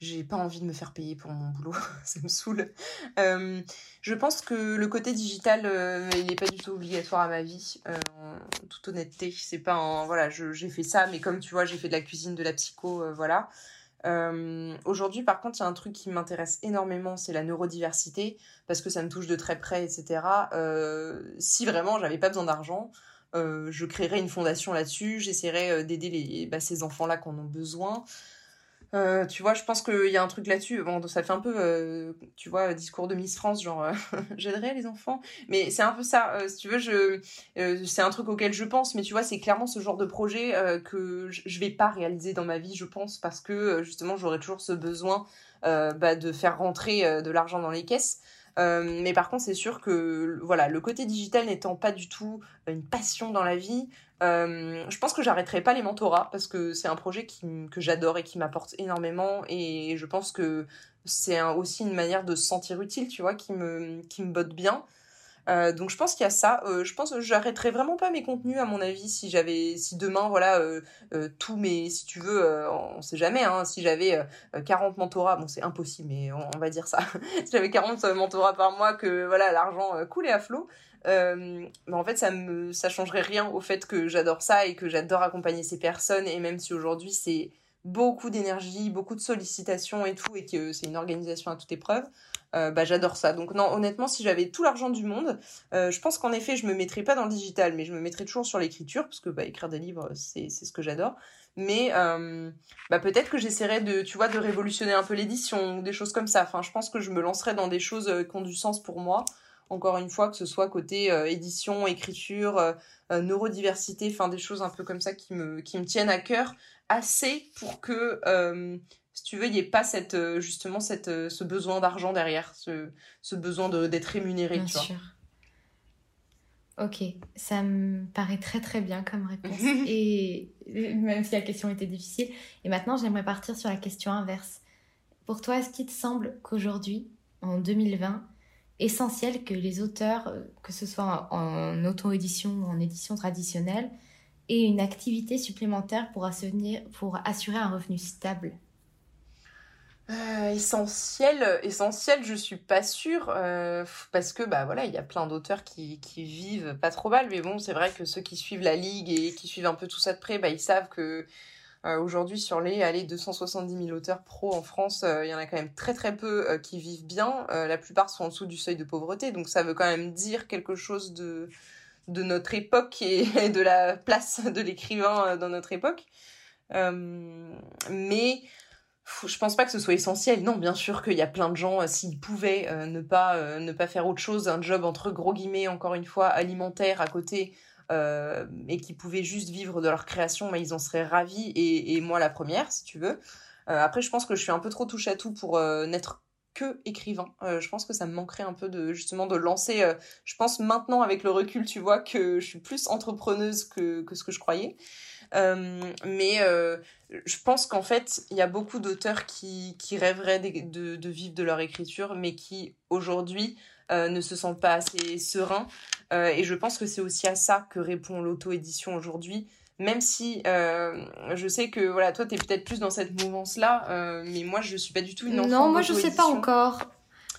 S3: j'ai pas envie de me faire payer pour mon boulot, ça me saoule. je pense que le côté digital, il n'est pas du tout obligatoire à ma vie, en toute honnêteté. C'est pas un, voilà, j'ai fait ça, mais comme tu vois, j'ai fait de la cuisine, de la psycho, voilà. Euh, aujourd'hui, par contre, il y a un truc qui m'intéresse énormément, c'est la neurodiversité, parce que ça me touche de très près, etc. Euh, si vraiment j'avais pas besoin d'argent, euh, je créerais une fondation là-dessus, j'essaierais d'aider bah, ces enfants-là qui en ont besoin. Euh, tu vois, je pense qu'il y a un truc là-dessus. Bon, ça fait un peu, euh, tu vois, discours de Miss France, genre, euh, j'aiderai les enfants. Mais c'est un peu ça. si tu veux, c'est un truc auquel je pense, mais tu vois, c'est clairement ce genre de projet que je vais pas réaliser dans ma vie, je pense, parce que justement, j'aurai toujours ce besoin bah, de faire rentrer de l'argent dans les caisses. Mais par contre, c'est sûr que voilà, le côté digital n'étant pas du tout une passion dans la vie, euh, je pense que j'arrêterai pas les mentorats parce que c'est un projet qui, que j'adore et qui m'apporte énormément et je pense que c'est aussi une manière de se sentir utile, tu vois, qui me, qui me botte bien. Euh, donc je pense qu'il y a ça. Euh, je pense que j'arrêterai vraiment pas mes contenus à mon avis si j'avais, si demain voilà tous mes, si tu veux, on sait jamais. Hein, si j'avais 40 mentorats, bon c'est impossible, mais on, va dire ça. si j'avais 40 mentorats par mois, que voilà l'argent coulait à flot, euh, bah, en fait ça me ça changerait rien au fait que j'adore ça et que j'adore accompagner ces personnes et même si aujourd'hui c'est beaucoup d'énergie, beaucoup de sollicitations et tout et que c'est une organisation à toute épreuve, euh, bah j'adore ça. Donc non, honnêtement, si j'avais tout l'argent du monde, euh, je pense qu'en effet, je me mettrais pas dans le digital, mais je me mettrais toujours sur l'écriture parce que bah, écrire des livres, c'est ce que j'adore. Mais euh, bah, peut-être que j'essaierais de tu vois de révolutionner un peu l'édition des choses comme ça. Enfin, je pense que je me lancerais dans des choses qui ont du sens pour moi encore une fois, que ce soit côté édition, écriture, neurodiversité, enfin des choses un peu comme ça qui me, qui me tiennent à cœur, assez pour que, si tu veux, il n'y ait pas cette, justement cette, ce besoin d'argent derrière, ce, ce besoin d'être rémunéré.
S2: Bien sûr. Ok, ça me paraît très très bien comme réponse. et même si la question était difficile. Et maintenant, j'aimerais partir sur la question inverse. Pour toi, est-ce qu'il te semble qu'aujourd'hui, en 2020, essentiel que les auteurs, euh, que ce soit en auto-édition ou en édition traditionnelle, aient une activité supplémentaire pour assurer, pour assurer un revenu stable?
S3: Euh, essentiel, essentiel, je suis pas sûre euh, parce que bah voilà, il y a plein d'auteurs qui, qui vivent pas trop mal, mais bon, c'est vrai que ceux qui suivent la ligue et qui suivent un peu tout ça de près, bah ils savent que euh, aujourd'hui sur les allez 270 000 auteurs pro en France, il y en a quand même très très peu qui vivent bien. la plupart sont en dessous du seuil de pauvreté, donc ça veut quand même dire quelque chose de de notre époque et de la place de l'écrivain dans notre époque. mais je pense pas que ce soit essentiel. Non, bien sûr qu'il y a plein de gens, euh, s'ils pouvaient euh, ne pas euh, ne pas faire autre chose, un job entre gros guillemets, encore une fois, alimentaire à côté, et qui pouvaient juste vivre de leur création, mais ils en seraient ravis. Et, moi la première, si tu veux. après, je pense que je suis un peu trop touche à tout pour n'être que écrivain. je pense que ça me manquerait un peu de justement de lancer. je pense maintenant avec le recul, tu vois que je suis plus entrepreneuse que ce que je croyais. Euh, mais euh, je pense qu'en fait, il y a beaucoup d'auteurs qui, qui rêveraient de, de, vivre de leur écriture, mais qui aujourd'hui euh, ne se sentent pas assez sereins. et je pense que c'est aussi à ça que répond l'auto-édition aujourd'hui. Même si je sais que voilà, toi, tu es peut-être plus dans cette mouvance-là, mais moi, je suis pas du tout une enfant
S2: Non, moi, je sais pas encore.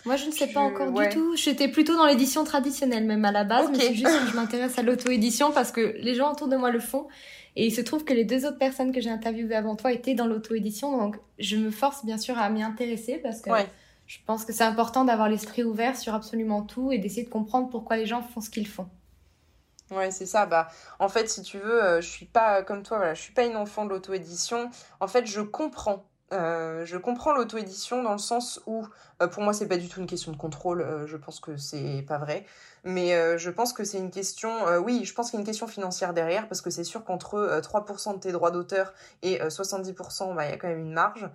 S2: Moi, je ne sais pas encore du tout. J'étais plutôt dans l'édition traditionnelle, même à la base, mais c'est juste que je m'intéresse à l'auto-édition parce que les gens autour de moi le font. Et il se trouve que les deux autres personnes que j'ai interviewées avant toi étaient dans l'auto-édition, donc je me force bien sûr à m'y intéresser parce que je pense que c'est important d'avoir l'esprit ouvert sur absolument tout et d'essayer de comprendre pourquoi les gens font ce qu'ils font.
S3: Ouais, c'est ça. Bah, en fait, si tu veux, euh, je suis pas comme toi. Voilà, je suis pas une enfant de l'auto-édition. En fait, je comprends euh, je comprends l'auto-édition dans le sens où, euh, pour moi, c'est pas du tout une question de contrôle. Euh, je pense que c'est pas vrai. Mais je pense que c'est une question, oui, je pense qu'il y a une question financière derrière, parce que c'est sûr qu'entre 3% de tes droits d'auteur et 70%, bah, il y a quand même une marge.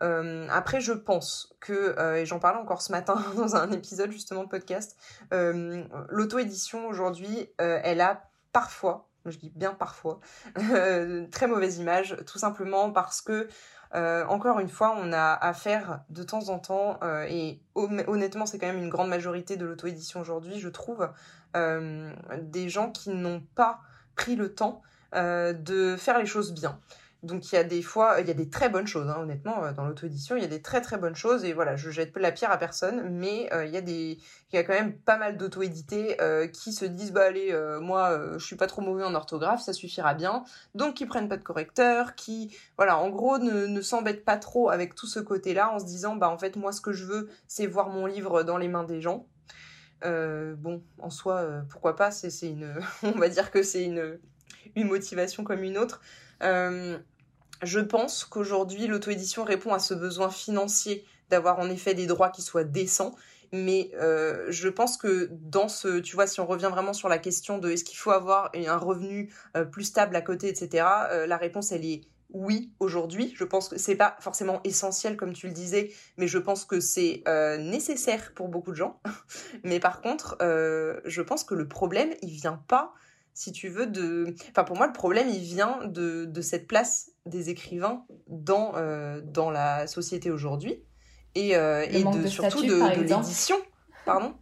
S3: après, je pense que, et j'en parlais encore ce matin dans un épisode justement de podcast, l'auto-édition aujourd'hui, elle a parfois, je dis bien parfois, très mauvaise image, tout simplement parce que euh, encore une fois, on a affaire de temps en temps, euh, et honnêtement, c'est quand même une grande majorité de l'auto-édition aujourd'hui, je trouve, euh, des gens qui n'ont pas pris le temps de faire les choses bien. Donc il y a des fois, il y a des très bonnes choses, hein, honnêtement, euh, dans l'auto-édition, il y a des très très bonnes choses, et voilà, je jette la pierre à personne, mais euh, il y a des, il y a quand même pas mal d'auto-édités euh, qui se disent, bah allez, moi, je suis pas trop mauvais en orthographe, ça suffira bien, donc qui prennent pas de correcteur, qui, voilà, en gros, ne, ne s'embêtent pas trop avec tout ce côté-là, en se disant, bah en fait, moi, ce que je veux, c'est voir mon livre dans les mains des gens. bon, en soi, pourquoi pas, c'est une, on va dire que c'est une, une motivation comme une autre. Je pense qu'aujourd'hui, l'auto-édition répond à ce besoin financier d'avoir en effet des droits qui soient décents. Mais euh, je pense que dans ce, tu vois, si on revient vraiment sur la question de est-ce qu'il faut avoir un revenu euh, plus stable à côté, etc., euh, la réponse, elle est oui aujourd'hui. Je pense que c'est pas forcément essentiel comme tu le disais, mais je pense que c'est nécessaire pour beaucoup de gens. mais par contre, je pense que le problème, il vient pas si tu veux, de... Enfin, pour moi, le problème, il vient de, de cette place des écrivains dans, euh, dans la société aujourd'hui. Et, euh, et de, surtout de, de l'édition. Pardon?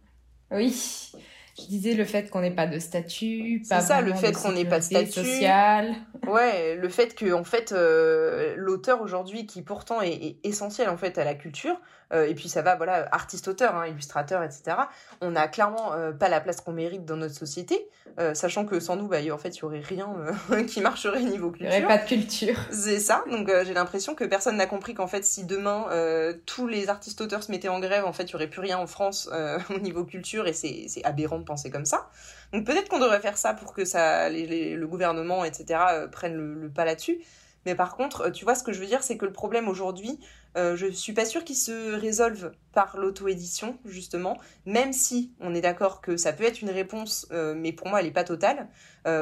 S2: Oui. Je disais le fait qu'on n'ait pas de statut,
S3: pas ça, le fait qu'on n'ait pas de statut social. Ouais, le fait que en fait euh, l'auteur aujourd'hui, qui pourtant est, essentiel en fait à la culture, et puis ça va voilà artiste-auteur, hein, illustrateur, etc. On n'a clairement euh, pas la place qu'on mérite dans notre société, sachant que sans nous, bah, en fait, il y aurait rien qui marcherait niveau culture.
S2: Il n'y aurait pas de culture.
S3: C'est ça. Donc j'ai l'impression que personne n'a compris qu'en fait, si demain tous les artistes-auteurs se mettaient en grève, en fait, il y aurait plus rien en France au niveau culture, et c'est aberrant penser comme ça. Donc peut-être qu'on devrait faire ça pour que ça, le gouvernement, etc., euh, prennent le, pas là-dessus. Mais par contre, euh, tu vois, ce que je veux dire, c'est que le problème aujourd'hui, euh, je suis pas sûre qu'il se résolve par l'auto-édition, justement, même si on est d'accord que ça peut être une réponse, mais pour moi, elle n'est pas totale.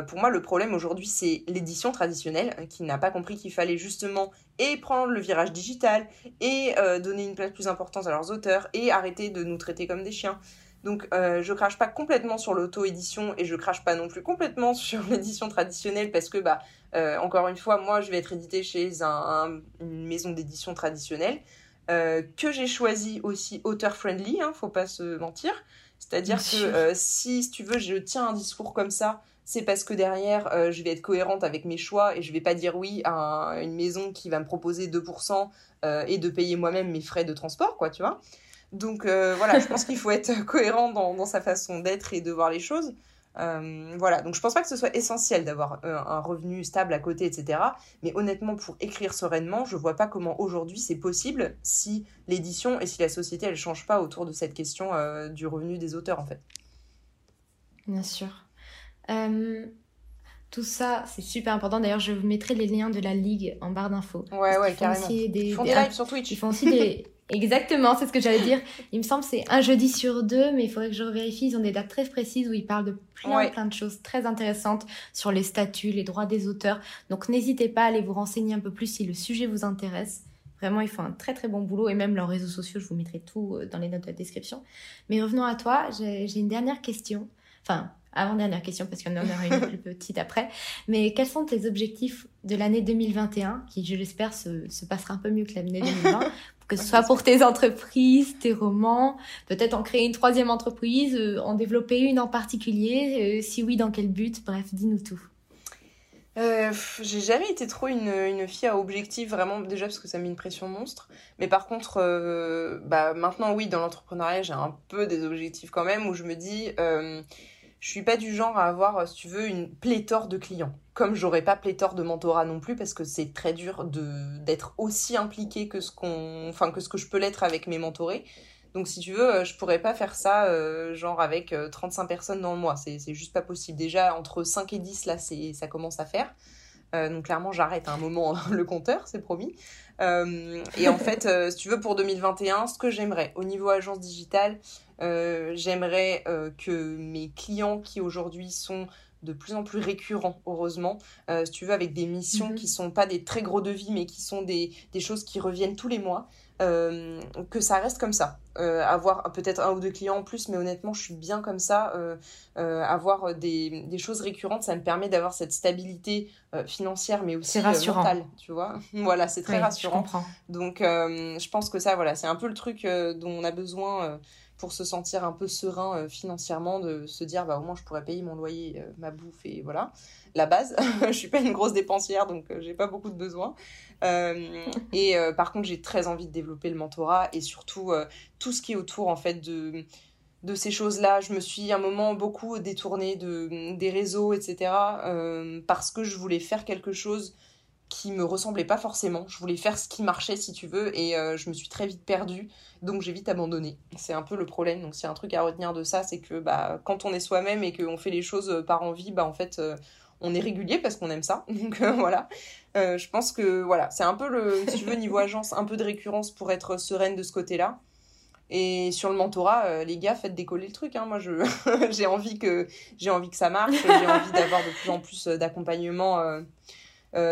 S3: pour moi, le problème aujourd'hui, c'est l'édition traditionnelle, qui n'a pas compris qu'il fallait justement et prendre le virage digital, et donner une place plus importante à leurs auteurs, et arrêter de nous traiter comme des chiens. Donc euh, je crache pas complètement sur l'auto-édition et je crache pas non plus complètement sur l'édition traditionnelle parce que bah euh, encore une fois moi je vais être édité chez un, une maison d'édition traditionnelle euh, que j'ai choisi aussi auteur friendly, hein, faut pas se mentir. C'est-à-dire que si, si tu veux je tiens un discours comme ça, c'est parce que derrière, euh, je vais être cohérente avec mes choix et je vais pas dire oui à, une maison qui va me proposer 2% euh, et de payer moi-même mes frais de transport, quoi, tu vois. Donc voilà, je pense qu'il faut être cohérent dans, dans sa façon d'être et de voir les choses. Euh, voilà, donc je pense pas que ce soit essentiel d'avoir euh, un revenu stable à côté, etc. Mais honnêtement, pour écrire sereinement, je vois pas comment aujourd'hui c'est possible si l'édition et si la société elle change pas autour de cette question euh, du revenu des auteurs en fait.
S2: Bien sûr. tout ça, c'est super important. D'ailleurs, je vous mettrai les liens de la ligue en barre d'infos.
S3: Ouais, ouais, carrément. ils font des lives sur Twitch.
S2: Ils font aussi des, Exactement, c'est ce que j'allais dire. Il me semble que c'est un jeudi sur deux, mais il faudrait que je revérifie. Ils ont des dates très précises où ils parlent de plein, plein de choses très intéressantes sur les statuts, les droits des auteurs. Donc n'hésitez pas à aller vous renseigner un peu plus si le sujet vous intéresse. Vraiment, ils font un très très bon boulot et même leurs réseaux sociaux, je vous mettrai tout euh, dans les notes de la description. Mais revenons à toi, j'ai une dernière question. Enfin, avant-dernière question parce y en aura une plus petite après. Mais quels sont tes objectifs de l'année 2021 qui, je l'espère, se, se, passera un peu mieux que l'année 2020 que ce soit pour tes entreprises, tes romans, peut-être en créer une troisième entreprise, euh, en développer une en particulier, euh, si oui, dans quel but? Bref, dis-nous tout.
S3: Euh, j'ai jamais été trop une, fille à objectif, vraiment, déjà parce que ça met une pression monstre. Mais par contre, bah, maintenant, oui, dans l'entrepreneuriat, j'ai un peu des objectifs quand même, où je me dis, je suis pas du genre à avoir, si tu veux, une pléthore de clients. Comme j'aurais pas pléthore de mentorat non plus, parce que c'est très dur d'être aussi impliqué que ce qu'on, enfin que ce que je peux l'être avec mes mentorés. Donc si tu veux, je pourrais pas faire ça euh, genre avec 35 euh, personnes dans le mois. C'est, c'est juste pas possible. Déjà, entre 5 et 10, là, c'est, ça commence à faire. Euh, donc clairement, j'arrête à un moment le compteur, c'est promis. et en fait, si tu veux, pour 2021, ce que j'aimerais au niveau agence digitale, euh, j'aimerais euh, que mes clients qui aujourd'hui sont de plus en plus récurrents, heureusement, euh, si tu veux, avec des missions mhm. qui sont pas des très gros devis, mais qui sont des, des choses qui reviennent tous les mois, que ça reste comme ça. avoir peut-être un ou deux clients en plus, mais honnêtement, je suis bien comme ça. avoir des, des, choses récurrentes, ça me permet d'avoir cette stabilité financière, mais aussi mentale, tu vois. voilà, c'est très rassurant. Donc, je pense que ça, voilà, c'est un peu le truc dont on a besoin pour se sentir un peu serein euh, financièrement, de se dire bah au moins je pourrais payer mon loyer, euh, ma bouffe et voilà la base. je suis pas une grosse dépensière donc euh, j'ai pas beaucoup de besoins. et par contre j'ai très envie de développer le mentorat et surtout tout ce qui est autour en fait de de ces choses-là. Je me suis un moment beaucoup détournée de, des réseaux, etc. parce que je voulais faire quelque chose qui me ressemblait pas forcément. Je voulais faire ce qui marchait, si tu veux, et euh, je me suis très vite perdue, donc j'ai vite abandonné. C'est un peu le problème. Donc, c'est un truc à retenir de ça, c'est que bah, quand on est soi-même et qu'on fait les choses euh, par envie, bah, en fait, euh, on est régulier parce qu'on aime ça. Donc, voilà. je pense que, voilà, c'est un peu le, si tu veux, niveau agence, un peu de récurrence pour être sereine de ce côté-là. Et sur le mentorat, les gars, faites décoller le truc. Hein. Moi, je j'ai envie que envie que ça marche. J'ai envie d'avoir de plus en plus d'accompagnement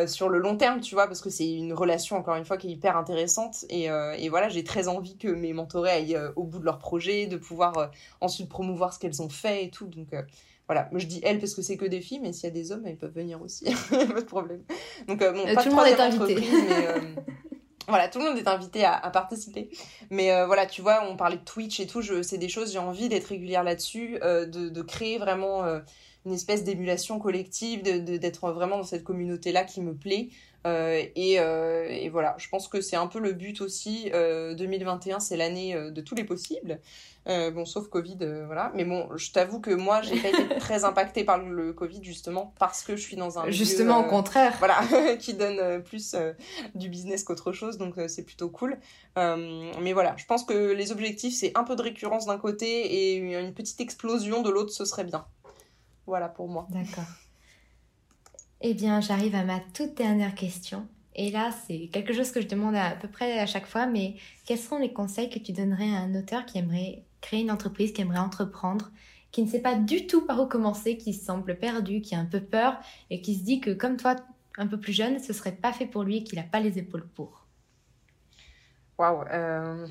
S3: sur le long terme, tu vois, parce que c'est une relation, encore une fois, qui est hyper intéressante. Et, euh, et voilà, j'ai très envie que mes mentorés aillent euh, au bout de leur projet, de pouvoir ensuite promouvoir ce qu'elles ont fait et tout. Donc voilà, je dis elles parce que c'est que des filles, mais s'il y a des hommes, elles peuvent venir aussi, pas de problème.
S2: Donc bon, pas tout le monde est invité.
S3: Mais, voilà, tout le monde est invité à, à participer. Mais voilà, tu vois, on parlait de Twitch et tout, c'est des choses, j'ai envie d'être régulière là-dessus, de, de, créer vraiment une espèce d'émulation collective, de, d'être vraiment dans cette communauté-là qui me plaît. Euh, et, euh, et, voilà, je pense que c'est un peu le but aussi. 2021, euh, c'est l'année de tous les possibles. bon, sauf Covid, voilà. Mais bon, je t'avoue que moi, j'ai pas été très impactée par le Covid, justement, parce que je suis dans un.
S2: Justement, au contraire.
S3: Voilà, qui donne plus du business qu'autre chose, donc c'est plutôt cool. mais voilà, je pense que les objectifs, c'est un peu de récurrence d'un côté et une petite explosion de l'autre, ce serait bien. Voilà pour moi.
S2: D'accord. Eh bien, j'arrive à ma toute dernière question. Et là, c'est quelque chose que je demande à, peu près à chaque fois, mais quels sont les conseils que tu donnerais à un auteur qui aimerait créer une entreprise, qui aimerait entreprendre, qui ne sait pas du tout par où commencer, qui semble perdu, qui a un peu peur et qui se dit que comme toi, un peu plus jeune, ce serait pas fait pour lui et qu'il n'a pas les épaules pour?
S3: Waouh euh,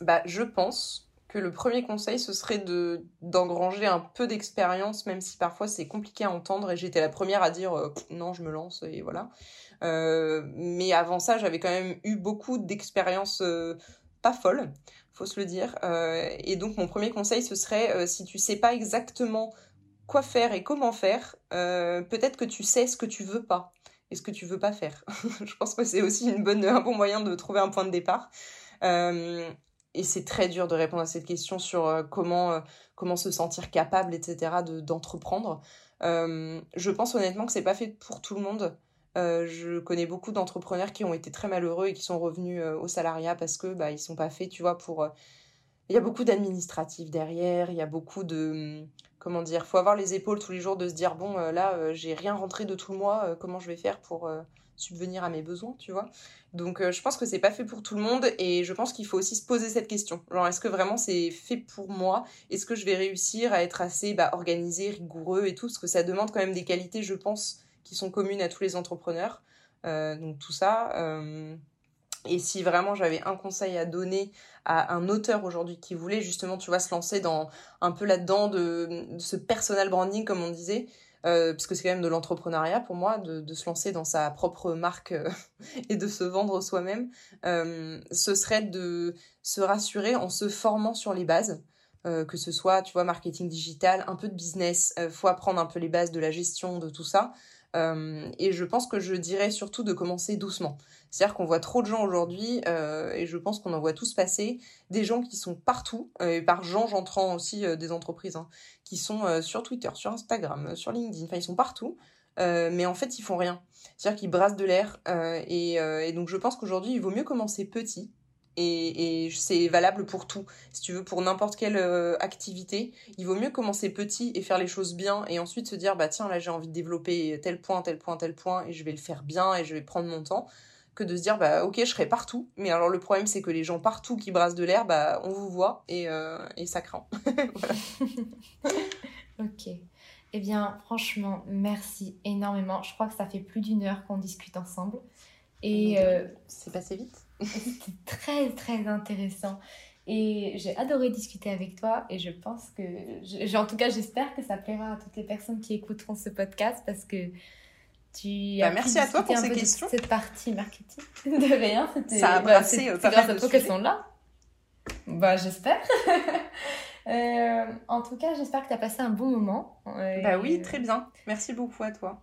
S3: Bah, je pense que le premier conseil, ce serait de d'engranger un peu d'expérience, même si parfois c'est compliqué à entendre. Et j'étais la première à dire euh, non, je me lance et voilà. Euh, mais avant ça, j'avais quand même eu beaucoup d'expériences euh, pas folles, faut se le dire. et donc mon premier conseil, ce serait si tu sais pas exactement quoi faire et comment faire, peut-être que tu sais ce que tu veux pas et ce que tu veux pas faire. je pense que c'est aussi une bonne, un bon moyen de trouver un point de départ. Et c'est très dur de répondre à cette question sur comment, comment se sentir capable, etc., d'entreprendre. je pense honnêtement que c'est pas fait pour tout le monde. Euh, je connais beaucoup d'entrepreneurs qui ont été très malheureux et qui sont revenus euh, au salariat parce que bah ils sont pas faits, tu vois, pour. Euh, il y a beaucoup d'administratifs derrière, il y a beaucoup de. Comment dire Faut avoir les épaules tous les jours de se dire bon, là, j'ai rien rentré de tout le mois, comment je vais faire pour subvenir à mes besoins, tu vois Donc, je pense que c'est pas fait pour tout le monde et je pense qu'il faut aussi se poser cette question. Genre, est-ce que vraiment c'est fait pour moi? Est-ce que je vais réussir à être assez bah, organisé, rigoureux et tout? Parce que ça demande quand même des qualités, je pense qui sont communes à tous les entrepreneurs. Euh, donc tout ça. Euh, et si vraiment j'avais un conseil à donner à un auteur aujourd'hui qui voulait justement, tu vois, se lancer dans un peu là-dedans de, ce personal branding, comme on disait, euh, parce que c'est quand même de l'entrepreneuriat pour moi, de, se lancer dans sa propre marque et de se vendre soi-même, ce serait de se rassurer en se formant sur les bases. que ce soit, tu vois, marketing digital, un peu de business, faut apprendre un peu les bases de la gestion, de tout ça. Euh, et je pense que je dirais surtout de commencer doucement. C'est-à-dire qu'on voit trop de gens aujourd'hui, euh, et je pense qu'on en voit tous passer, des gens qui sont partout, euh, et par gens j'entends aussi des entreprises, hein, qui sont sur Twitter, sur Instagram, sur LinkedIn, enfin ils sont partout, mais en fait ils font rien. C'est-à-dire qu'ils brassent de l'air, et, et, donc je pense qu'aujourd'hui il vaut mieux commencer petit, et, c'est valable pour tout. Si tu veux, pour n'importe quelle euh, activité, il vaut mieux commencer petit et faire les choses bien et ensuite se dire, bah tiens, là j'ai envie de développer tel point, tel point, tel point et je vais le faire bien et je vais prendre mon temps que de se dire, bah ok, je serai partout. Mais alors le problème, c'est que les gens partout qui brassent de l'air, bah on vous voit et, euh, et ça craint.
S2: ok. Eh bien, franchement, merci énormément. Je crois que ça fait plus d'une heure qu'on discute ensemble. Et
S3: euh, c'est passé vite.
S2: C'était très, très intéressant. Et j'ai adoré discuter avec toi et je pense que, en tout cas, j'espère que ça plaira à toutes les personnes qui écouteront ce podcast parce que tu
S3: bah, as merci à toi pour ces questions.
S2: Cette partie marketing. De rien,
S3: c'était ça a bah, c'est
S2: grâce à toi qu'elles sont là. Bah, j'espère. Euh, en tout cas, j'espère que tu as passé un bon moment.
S3: Bah oui, très bien. Merci beaucoup à toi.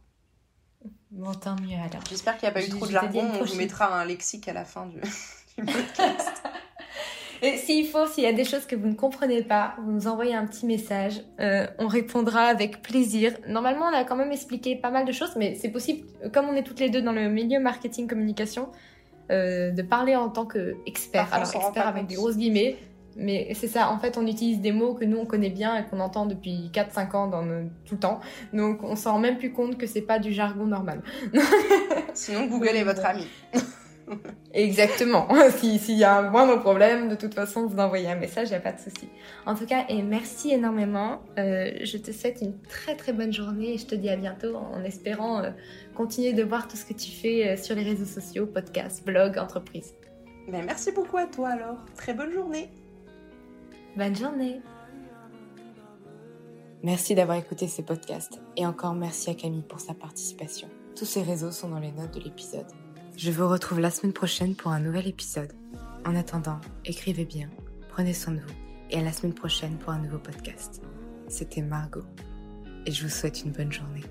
S2: Bon, tant mieux alors.
S3: J'espère qu'il n'y a pas eu trop de jargon. On vous mettra un lexique à la fin du, podcast.
S2: Et s'il faut, s'il y a des choses que vous ne comprenez pas, vous nous envoyez un petit message. Euh, on répondra avec plaisir. Normalement, on a quand même expliqué pas mal de choses, mais c'est possible, comme on est toutes les deux dans le milieu marketing communication, euh, de parler en tant qu'expert. Alors, expert avec des grosses guillemets. Mais c'est ça, en fait, on utilise des mots que nous, on connaît bien et qu'on entend depuis 4-5 ans dans tout le temps. Donc, on s'en rend même plus compte que c'est pas du jargon normal.
S3: Sinon, Google est votre ami.
S2: Exactement. S'il y a un moindre problème, de toute façon, vous envoyez un message, il n'y a pas de souci. En tout cas, et merci énormément. Euh, je te souhaite une très très bonne journée et je te dis à bientôt en espérant euh, continuer de voir tout ce que tu fais euh, sur les réseaux sociaux, podcasts, blogs, entreprises.
S3: Ben, merci beaucoup à toi alors. Très bonne journée.
S2: Bonne journée.
S4: Merci d'avoir écouté ce podcast et encore merci à Camille pour sa participation. Tous ces réseaux sont dans les notes de l'épisode. Je vous retrouve la semaine prochaine pour un nouvel épisode. En attendant, écrivez bien, prenez soin de vous et à la semaine prochaine pour un nouveau podcast. C'était Margot et je vous souhaite une bonne journée.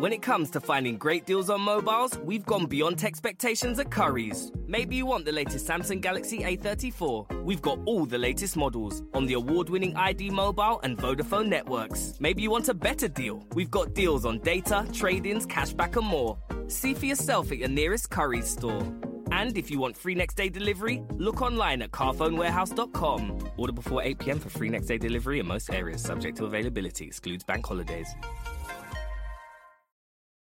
S1: When it comes to finding great deals on mobiles, we've gone beyond expectations at Curry's. Maybe you want the latest Samsung Galaxy A34. We've got all the latest models on the award winning ID Mobile and Vodafone networks. Maybe you want a better deal. We've got deals on data, trade ins, cashback, and more. See for yourself at your nearest Curry's store. And if you want free next day delivery, look online at carphonewarehouse.com. Order before 8 pm for free next day delivery in most areas, subject to availability, excludes bank holidays.